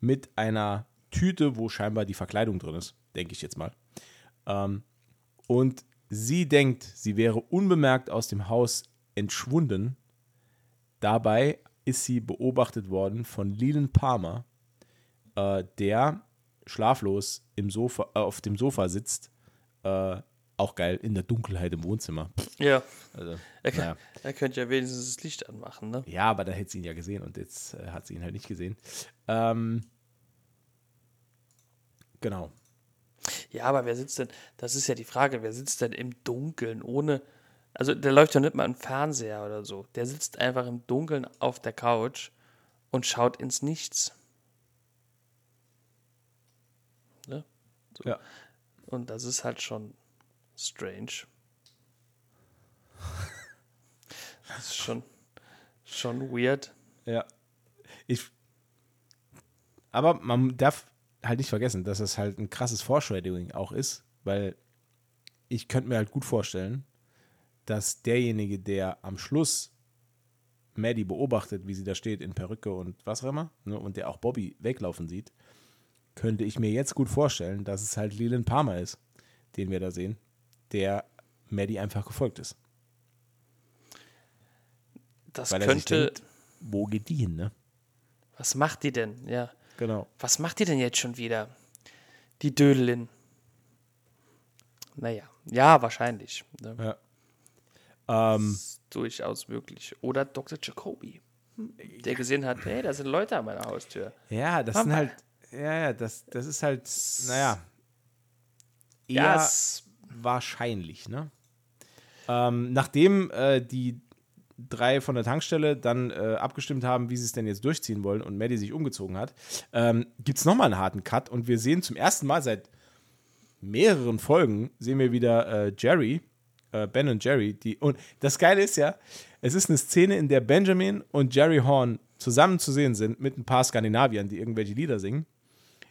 mit einer Tüte, wo scheinbar die Verkleidung drin ist, denke ich jetzt mal. Ähm, und sie denkt, sie wäre unbemerkt aus dem Haus entschwunden. Dabei ist sie beobachtet worden von Leland Palmer, äh, der schlaflos im Sofa, äh, auf dem Sofa sitzt. Äh, auch geil, in der Dunkelheit im Wohnzimmer. Ja. Also, Er, kann, naja. er könnte ja wenigstens das Licht anmachen, ne? Ja, aber da hätte sie ihn ja gesehen und jetzt äh, hat sie ihn halt nicht gesehen. Ähm, genau. Ja, aber wer sitzt denn, das ist ja die Frage, wer sitzt denn im Dunkeln ohne, also der läuft ja nicht mal im Fernseher oder so. Der sitzt einfach im Dunkeln auf der Couch und schaut ins Nichts. Ne? So. Ja. Und das ist halt schon strange. Das ist schon, schon weird. Ja. Ich, aber man darf halt nicht vergessen, dass es halt ein krasses Foreshadowing auch ist, weil ich könnte mir halt gut vorstellen, dass derjenige, der am Schluss Maddie beobachtet, wie sie da steht in Perücke und was auch immer, ne, und der auch Bobby weglaufen sieht, könnte ich mir jetzt gut vorstellen, dass es halt Leland Palmer ist, den wir da sehen, der Maddie einfach gefolgt ist. Das Weil könnte. denkt, wo geht die hin, ne? was macht die denn? Ja. Genau. Was macht die denn jetzt schon wieder? Die Dödelin. Naja, ja, wahrscheinlich. Ne? Ja. Ähm, Ist durchaus möglich. Oder Dr. Jacoby, der gesehen hat, hey, da sind Leute an meiner Haustür. Ja, das sind Papa. halt, ja, ja, das, das ist halt, naja, eher Ja, es, wahrscheinlich, ne? Ähm, nachdem äh, die drei von der Tankstelle dann äh, abgestimmt haben, wie sie es denn jetzt durchziehen wollen und Maddie sich umgezogen hat, ähm, gibt es nochmal einen harten Cut und wir sehen zum ersten Mal seit mehreren Folgen, sehen wir wieder äh, Jerry, äh, Ben und Jerry, die, und das Geile ist ja, es ist eine Szene, in der Benjamin und Jerry Horn zusammen zu sehen sind mit ein paar Skandinaviern, die irgendwelche Lieder singen.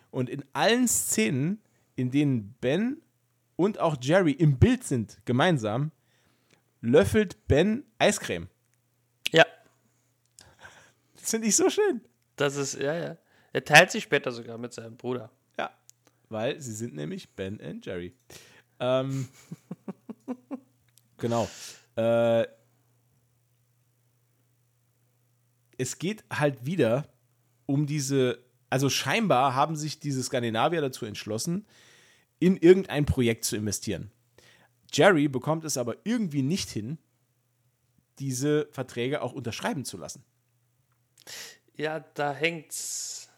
Und in allen Szenen, in denen Ben und auch Jerry im Bild sind, gemeinsam, löffelt Ben Eiscreme. ja, Das finde ich so schön. das ist, ja, ja. Er teilt sich später sogar mit seinem Bruder. Ja, weil sie sind nämlich Ben und Jerry. Ähm, [LAUGHS] genau. Äh, es geht halt wieder um diese, also scheinbar haben sich diese Skandinavier dazu entschlossen, in irgendein Projekt zu investieren. Jerry bekommt es aber irgendwie nicht hin, diese Verträge auch unterschreiben zu lassen. Ja, da hängt's.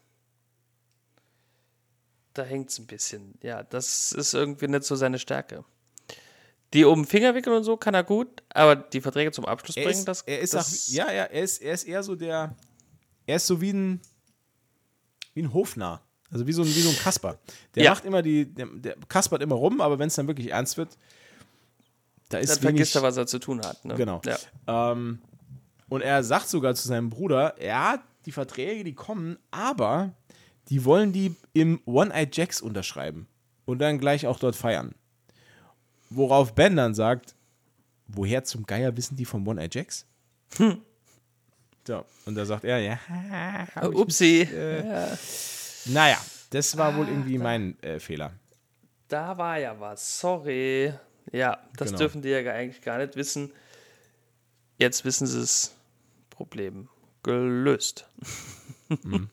Da hängt's ein bisschen. Ja, das ist irgendwie nicht so seine Stärke. Die oben Finger wickeln und so kann er gut, aber die Verträge zum Abschluss bringen, ist, das, er ist das auch, ja, ja, er ist, er ist eher so der, er ist so wie ein, wie ein Hofnarr. Also wie so ein, wie so ein Kasper. Der Ja. macht immer die, der, der kaspert immer rum, aber wenn es dann wirklich ernst wird, da ist dann wenig, vergisst er, was er zu tun hat. Ne? Genau. Ja. Ähm, und er sagt sogar zu seinem Bruder, ja, die Verträge, die kommen, aber die wollen die im One-Eye Jacks unterschreiben und dann gleich auch dort feiern. worauf Ben dann sagt, woher zum Geier wissen die vom One Eye Jacks? Hm. So, und da sagt er, ja. [LAUGHS] Upsi. Äh, Naja, das war wohl irgendwie mein äh, Fehler. Da war ja was. Sorry. Ja, das Genau. dürfen die ja eigentlich gar nicht wissen. Jetzt wissen sie es. Problem gelöst. [LAUGHS]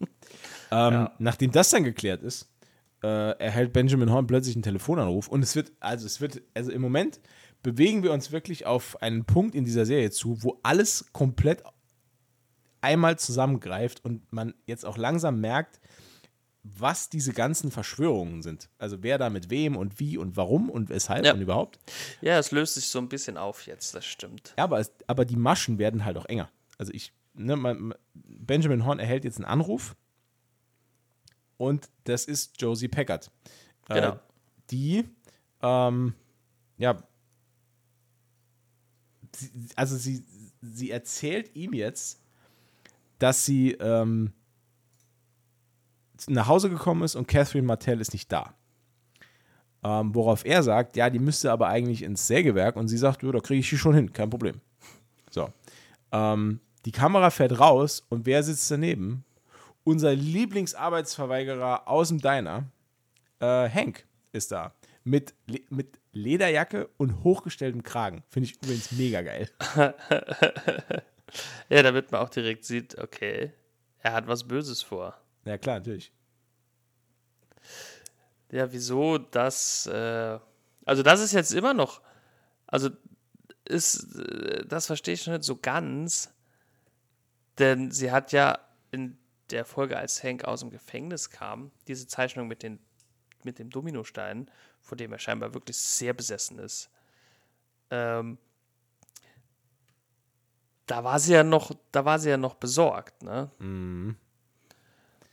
Ähm, Nachdem das dann geklärt ist, äh, erhält Benjamin Horn plötzlich einen Telefonanruf und es wird, also es wird, also im Moment bewegen wir uns wirklich auf einen Punkt in dieser Serie zu, wo alles komplett einmal zusammengreift und man jetzt auch langsam merkt, was diese ganzen Verschwörungen sind. Also wer da mit wem und wie und warum und weshalb Ja. und überhaupt. Ja, es löst sich so ein bisschen auf jetzt, das stimmt. Ja, aber, es, aber die Maschen werden halt auch enger. Also ich, ne, man, Benjamin Horn erhält jetzt einen Anruf und das ist Josie Packard. Äh, Genau. die, ähm, ja, sie, also sie, sie erzählt ihm jetzt, dass sie ähm, nach Hause gekommen ist und Catherine Martell ist nicht da. Ähm, worauf er sagt, ja, die müsste aber eigentlich ins Sägewerk und sie sagt, ja, da kriege ich die schon hin, kein Problem. So. Ähm, die Kamera fährt raus und wer sitzt daneben? Unser Lieblingsarbeitsverweigerer aus dem Diner, äh, Hank, ist da. Mit, mit Lederjacke und hochgestelltem Kragen. Finde ich übrigens mega geil. [LAUGHS] Ja, damit man auch direkt sieht, okay, er hat was Böses vor. Ja, klar, natürlich. Ja, wieso das? Äh, also, das ist jetzt immer noch. Also, ist, äh, das verstehe ich noch nicht so ganz. Denn sie hat ja in der Folge, als Hank aus dem Gefängnis kam, diese Zeichnung mit, den, mit dem Dominostein, vor dem er scheinbar wirklich sehr besessen ist. Ähm, da war sie ja noch, da war sie ja noch besorgt, ne?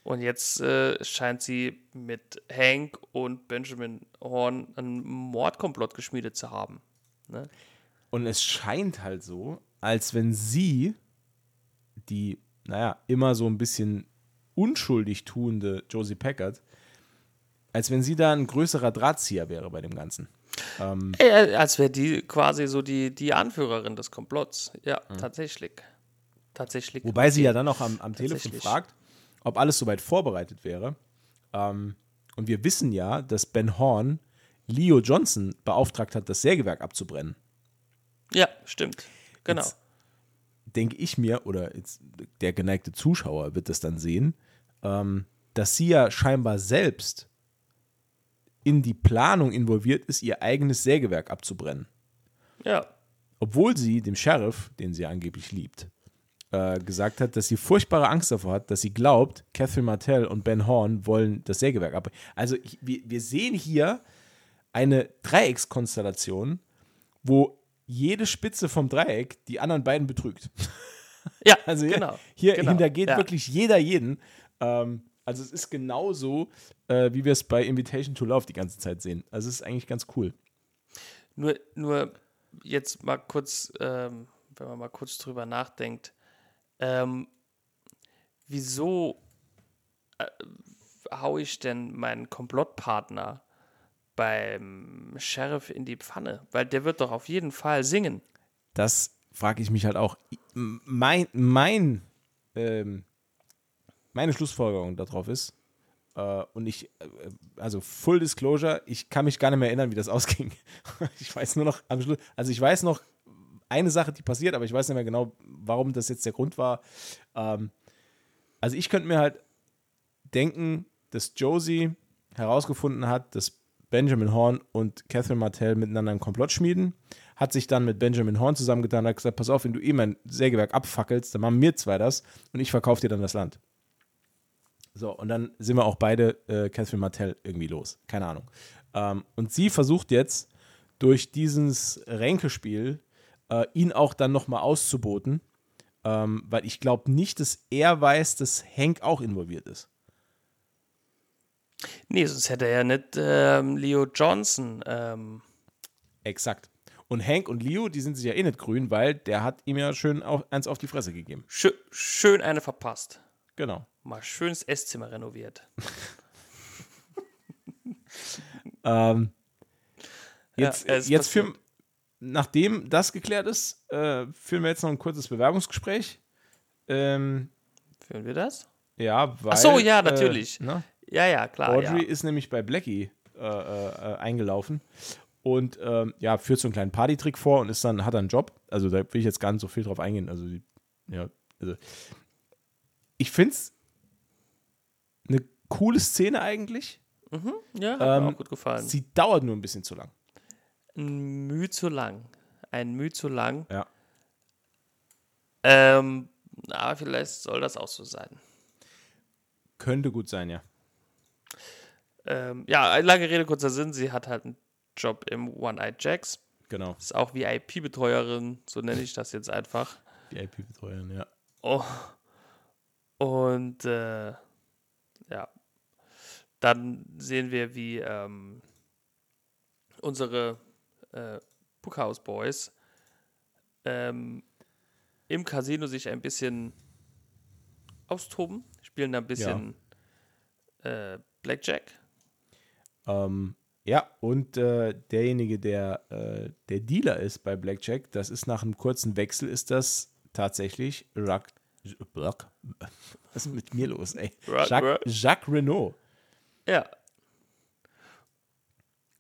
Und jetzt äh, scheint sie mit Hank und Benjamin Horn einen Mordkomplott geschmiedet zu haben. Ne? Und es scheint halt so, als wenn sie, die, naja, immer so ein bisschen unschuldig tuende Josie Packard, als wenn sie da ein größerer Drahtzieher wäre bei dem Ganzen. Ähm, Äh, als wäre die quasi so die, die Anführerin des Komplotts. Ja, tatsächlich. Tatsächlich. Wobei sie ja dann auch am, am Telefon fragt, ob alles soweit vorbereitet wäre. Ähm, und wir wissen ja, dass Ben Horn Leo Johnson beauftragt hat, das Sägewerk abzubrennen. Ja, stimmt. Genau. Denke ich mir, oder jetzt der geneigte Zuschauer wird das dann sehen, ähm, dass sie ja scheinbar selbst in die Planung involviert ist, ihr eigenes Sägewerk abzubrennen. Ja. Obwohl sie dem Sheriff, den sie angeblich liebt, äh, gesagt hat, dass sie furchtbare Angst davor hat, dass sie glaubt, Catherine Martell und Ben Horn wollen das Sägewerk ab. Also wir, wir sehen hier eine Dreieckskonstellation, wo jede Spitze vom Dreieck die anderen beiden betrügt. [LAUGHS] Ja, Also hier, genau. hier genau. hintergeht ja. wirklich jeder jeden. Ähm, also es ist genauso, äh, wie wir es bei Invitation to Love die ganze Zeit sehen. Also es ist eigentlich ganz cool. Nur, nur jetzt mal kurz, ähm, wenn man mal kurz drüber nachdenkt, ähm, wieso äh, hau ich denn meinen Komplottpartner beim Sheriff in die Pfanne? Weil der wird doch auf jeden Fall singen. Das frage ich mich halt auch. Mein, mein, ähm, meine Schlussfolgerung darauf ist, äh, und ich, äh, also Full Disclosure, ich kann mich gar nicht mehr erinnern, wie das [LAUGHS] ausging. ich weiß nur noch am Schluss, also ich weiß noch eine Sache, die passiert, aber ich weiß nicht mehr genau, warum das jetzt der Grund war. Ähm, also ich könnte mir halt denken, dass Josie herausgefunden hat, dass Benjamin Horn und Catherine Martell miteinander einen Komplott schmieden, hat sich dann mit Benjamin Horn zusammengetan und hat gesagt, pass auf, wenn du eh mein Sägewerk abfackelst, dann machen wir zwei das und ich verkaufe dir dann das Land. So, und dann sind wir auch beide äh, Catherine Martell irgendwie los. Keine Ahnung. Ähm, und sie versucht jetzt durch dieses Ränkespiel äh, ihn auch dann nochmal auszuboten, ähm, weil ich glaube nicht, dass er weiß, dass Hank auch involviert ist. Nee, sonst hätte er ja nicht ähm, Leo Johnson. Ähm, Exakt. Und Hank und Leo, die sind sich ja eh nicht grün, weil der hat ihm ja schön auf, eins auf die Fresse gegeben. schö schön eine verpasst. Genau. Mal schönes Esszimmer renoviert. [LAUGHS] Ähm, Jetzt, Ja, jetzt passiert. Nachdem das geklärt ist, äh, führen wir jetzt noch ein kurzes Bewerbungsgespräch. Ähm, Führen wir das? ja, weil. Ach so, ja, natürlich. Äh, ne? Ja, ja, klar. Audrey ja. ist nämlich bei Blackie äh, äh, äh, eingelaufen und ähm, ja, führt so einen kleinen Partytrick vor und ist dann, hat dann einen Job. Also da will ich jetzt gar nicht so viel drauf eingehen. Also, die, ja, also ich finde es eine coole Szene eigentlich. Ja, hat mir Ähm, auch gut gefallen. Sie dauert nur ein bisschen zu lang. Ein Mühe zu lang. Ein Mühe zu lang. Ja. Ähm, aber vielleicht soll das auch so sein. Könnte gut sein, ja. Ähm, ja, lange Rede, kurzer Sinn. Sie hat halt einen Job im One-Eyed Jacks. Genau. Ist auch VIP-Betreuerin, so nenne ich das jetzt einfach. VIP-Betreuerin, ja. Oh. Und äh, ja, dann sehen wir, wie ähm, unsere äh, Bookhouse Boys ähm, im Casino sich ein bisschen austoben, spielen da ein bisschen äh, Blackjack. Ähm, ja, und äh, derjenige, der äh, der Dealer ist bei Blackjack, das ist nach einem kurzen Wechsel, ist das tatsächlich Jacques. Jacques was ist mit mir los, ey? Jacques, Jacques Renault. Ja.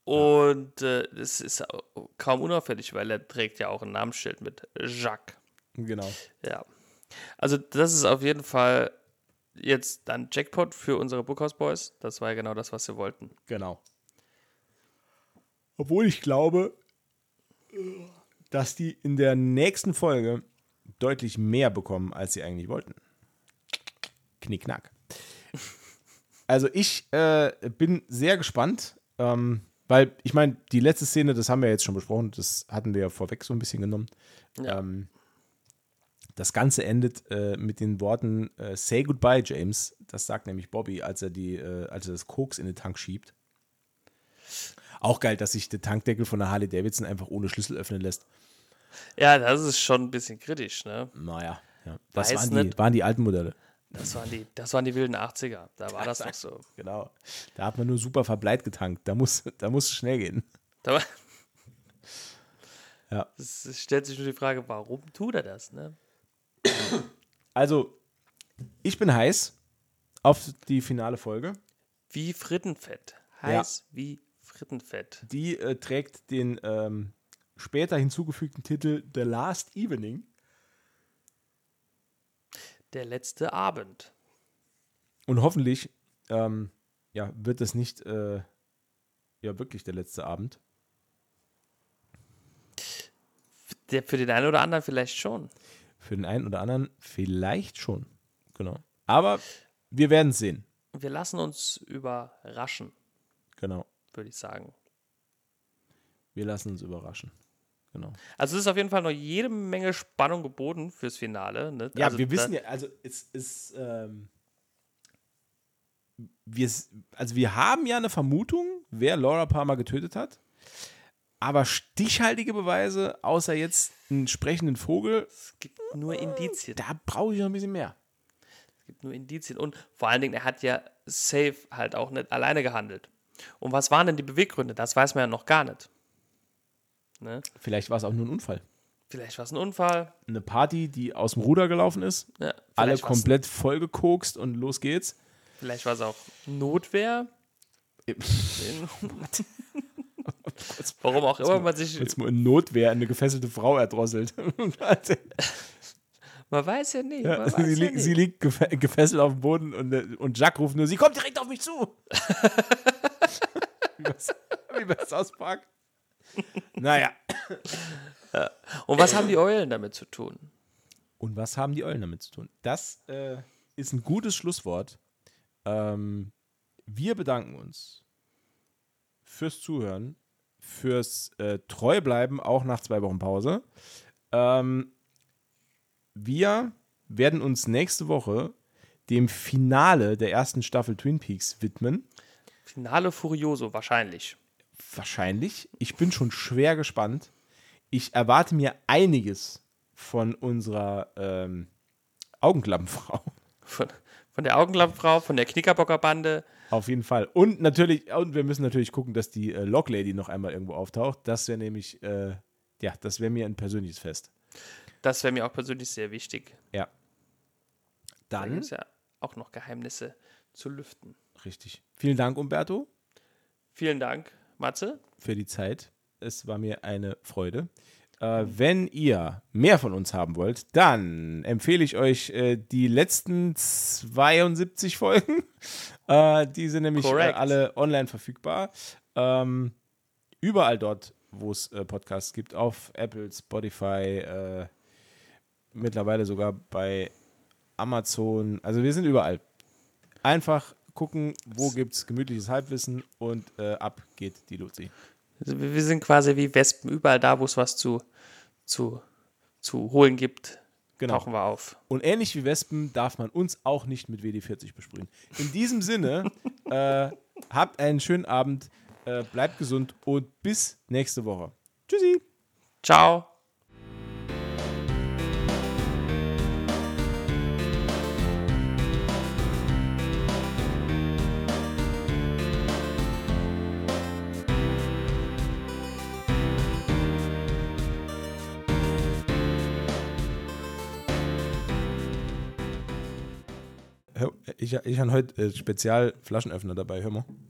Und äh, das ist au- kaum unauffällig, weil er trägt ja auch ein Namensschild mit Jacques. Genau. Ja. Also das ist auf jeden Fall jetzt dann Jackpot für unsere Bookhouse Boys. Das war ja genau das, was sie wollten. Genau. Obwohl ich glaube, dass die in der nächsten Folge deutlich mehr bekommen, als sie eigentlich wollten. Knickknack. Also ich äh, bin sehr gespannt, ähm, weil ich meine, die letzte Szene, das haben wir jetzt schon besprochen, das hatten wir ja vorweg so ein bisschen genommen. Ja. Ähm, das Ganze endet äh, mit den Worten äh, Say goodbye, James. Das sagt nämlich Bobby, als er die, äh, als er das Koks in den Tank schiebt. Auch geil, dass sich der Tankdeckel von der Harley Davidson einfach ohne Schlüssel öffnen lässt. Ja, das ist schon ein bisschen kritisch, ne? Naja, ja. das waren die, waren die alten Modelle. Das waren die, das waren die wilden 80er. Da war das doch so. [LAUGHS] Genau. Da hat man nur super verbleit getankt. Da muss, da muss es schnell gehen. Da war, [LAUGHS] Ja. es stellt sich nur die Frage, warum tut er das, ne? Also, ich bin heiß auf die finale Folge. Wie Frittenfett. Heiß wie Frittenfett. Die äh, trägt den ähm, später hinzugefügten Titel The Last Evening. Der letzte Abend. Und hoffentlich ähm, ja, wird es nicht äh, ja, wirklich der letzte Abend. Der für den einen oder anderen vielleicht schon. Für den einen oder anderen vielleicht schon. Genau. Aber wir werden es sehen. Wir lassen uns überraschen, Genau. würde ich sagen. Wir lassen uns überraschen. Genau. Also es ist auf jeden Fall noch jede Menge Spannung geboten fürs Finale. Ne? Ja, also wir wissen ja, also es ist, ähm, wir, also wir haben ja eine Vermutung, wer Laura Palmer getötet hat. Aber stichhaltige Beweise, außer jetzt einen sprechenden Vogel, Es gibt nur Indizien. da brauche ich noch ein bisschen mehr. Es gibt nur Indizien. Und vor allen Dingen, er hat ja safe halt auch nicht alleine gehandelt. Und was waren denn die Beweggründe? Das weiß man ja noch gar nicht. Ne? Vielleicht war es auch nur ein Unfall. Vielleicht war es ein Unfall. Eine Party, die aus dem Ruder gelaufen ist, Ja, alle komplett vollgekokst und los geht's. Vielleicht war es auch Notwehr. [LAUGHS] Warum auch immer man sich. Jetzt mal in Notwehr eine gefesselte Frau erdrosselt. [LAUGHS] Man weiß ja nicht. Ja, sie, ja liegt, sie nicht. liegt gefe- gefesselt auf dem Boden und, äh, und Jacques ruft nur, sie kommt direkt auf mich zu. [LAUGHS] wie bei South Park. Naja. Und was haben die Eulen damit zu tun? Und was haben die Eulen damit zu tun? Das äh, ist ein gutes Schlusswort. Ähm, wir bedanken uns fürs Zuhören, fürs äh, Treubleiben, auch nach zwei Wochen Pause. Ähm, wir werden uns nächste Woche dem Finale der ersten Staffel Twin Peaks widmen. Finale Furioso, wahrscheinlich. Wahrscheinlich. Ich bin schon schwer gespannt. Ich erwarte mir einiges von unserer ähm, Augenklappenfrau. Von, von der Augenlampenfrau, von der Knickerbockerbande. Auf jeden Fall. Und natürlich, und wir müssen natürlich gucken, dass die äh, Log Lady noch einmal irgendwo auftaucht. Das wäre nämlich, äh, ja, das wäre mir ein persönliches Fest. Das wäre mir auch persönlich sehr wichtig. Ja. Da Dann, gibt es ja auch noch Geheimnisse zu lüften. richtig. Vielen Dank, Umberto, Vielen Dank, Matze. für die Zeit. Es war mir eine Freude. Äh, wenn ihr mehr von uns haben wollt, dann empfehle ich euch äh, die letzten 72 Folgen. [LAUGHS] Äh, die sind nämlich äh, alle online verfügbar. Ähm, überall dort, wo es äh, Podcasts gibt, auf Apple, Spotify, äh, mittlerweile sogar bei Amazon. Also wir sind überall. Einfach gucken, wo gibt es gemütliches Halbwissen und äh, ab geht die Luzi. Also wir wir sind quasi wie Wespen, überall da, wo es was zu, zu, zu holen gibt, Genau. tauchen wir auf. Und ähnlich wie Wespen darf man uns auch nicht mit WD40 besprühen. In diesem Sinne, [LAUGHS] äh, habt einen schönen Abend, äh, bleibt gesund und bis nächste Woche. Tschüssi. Ciao. Ich ich habe heute äh, spezial Flaschenöffner dabei, hör mal. [LAUGHS]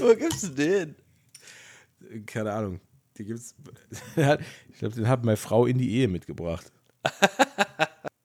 Wo gibst du den? Keine Ahnung. Die gibt's. [LAUGHS] ich glaube, den hat meine Frau in die Ehe mitgebracht. [LAUGHS]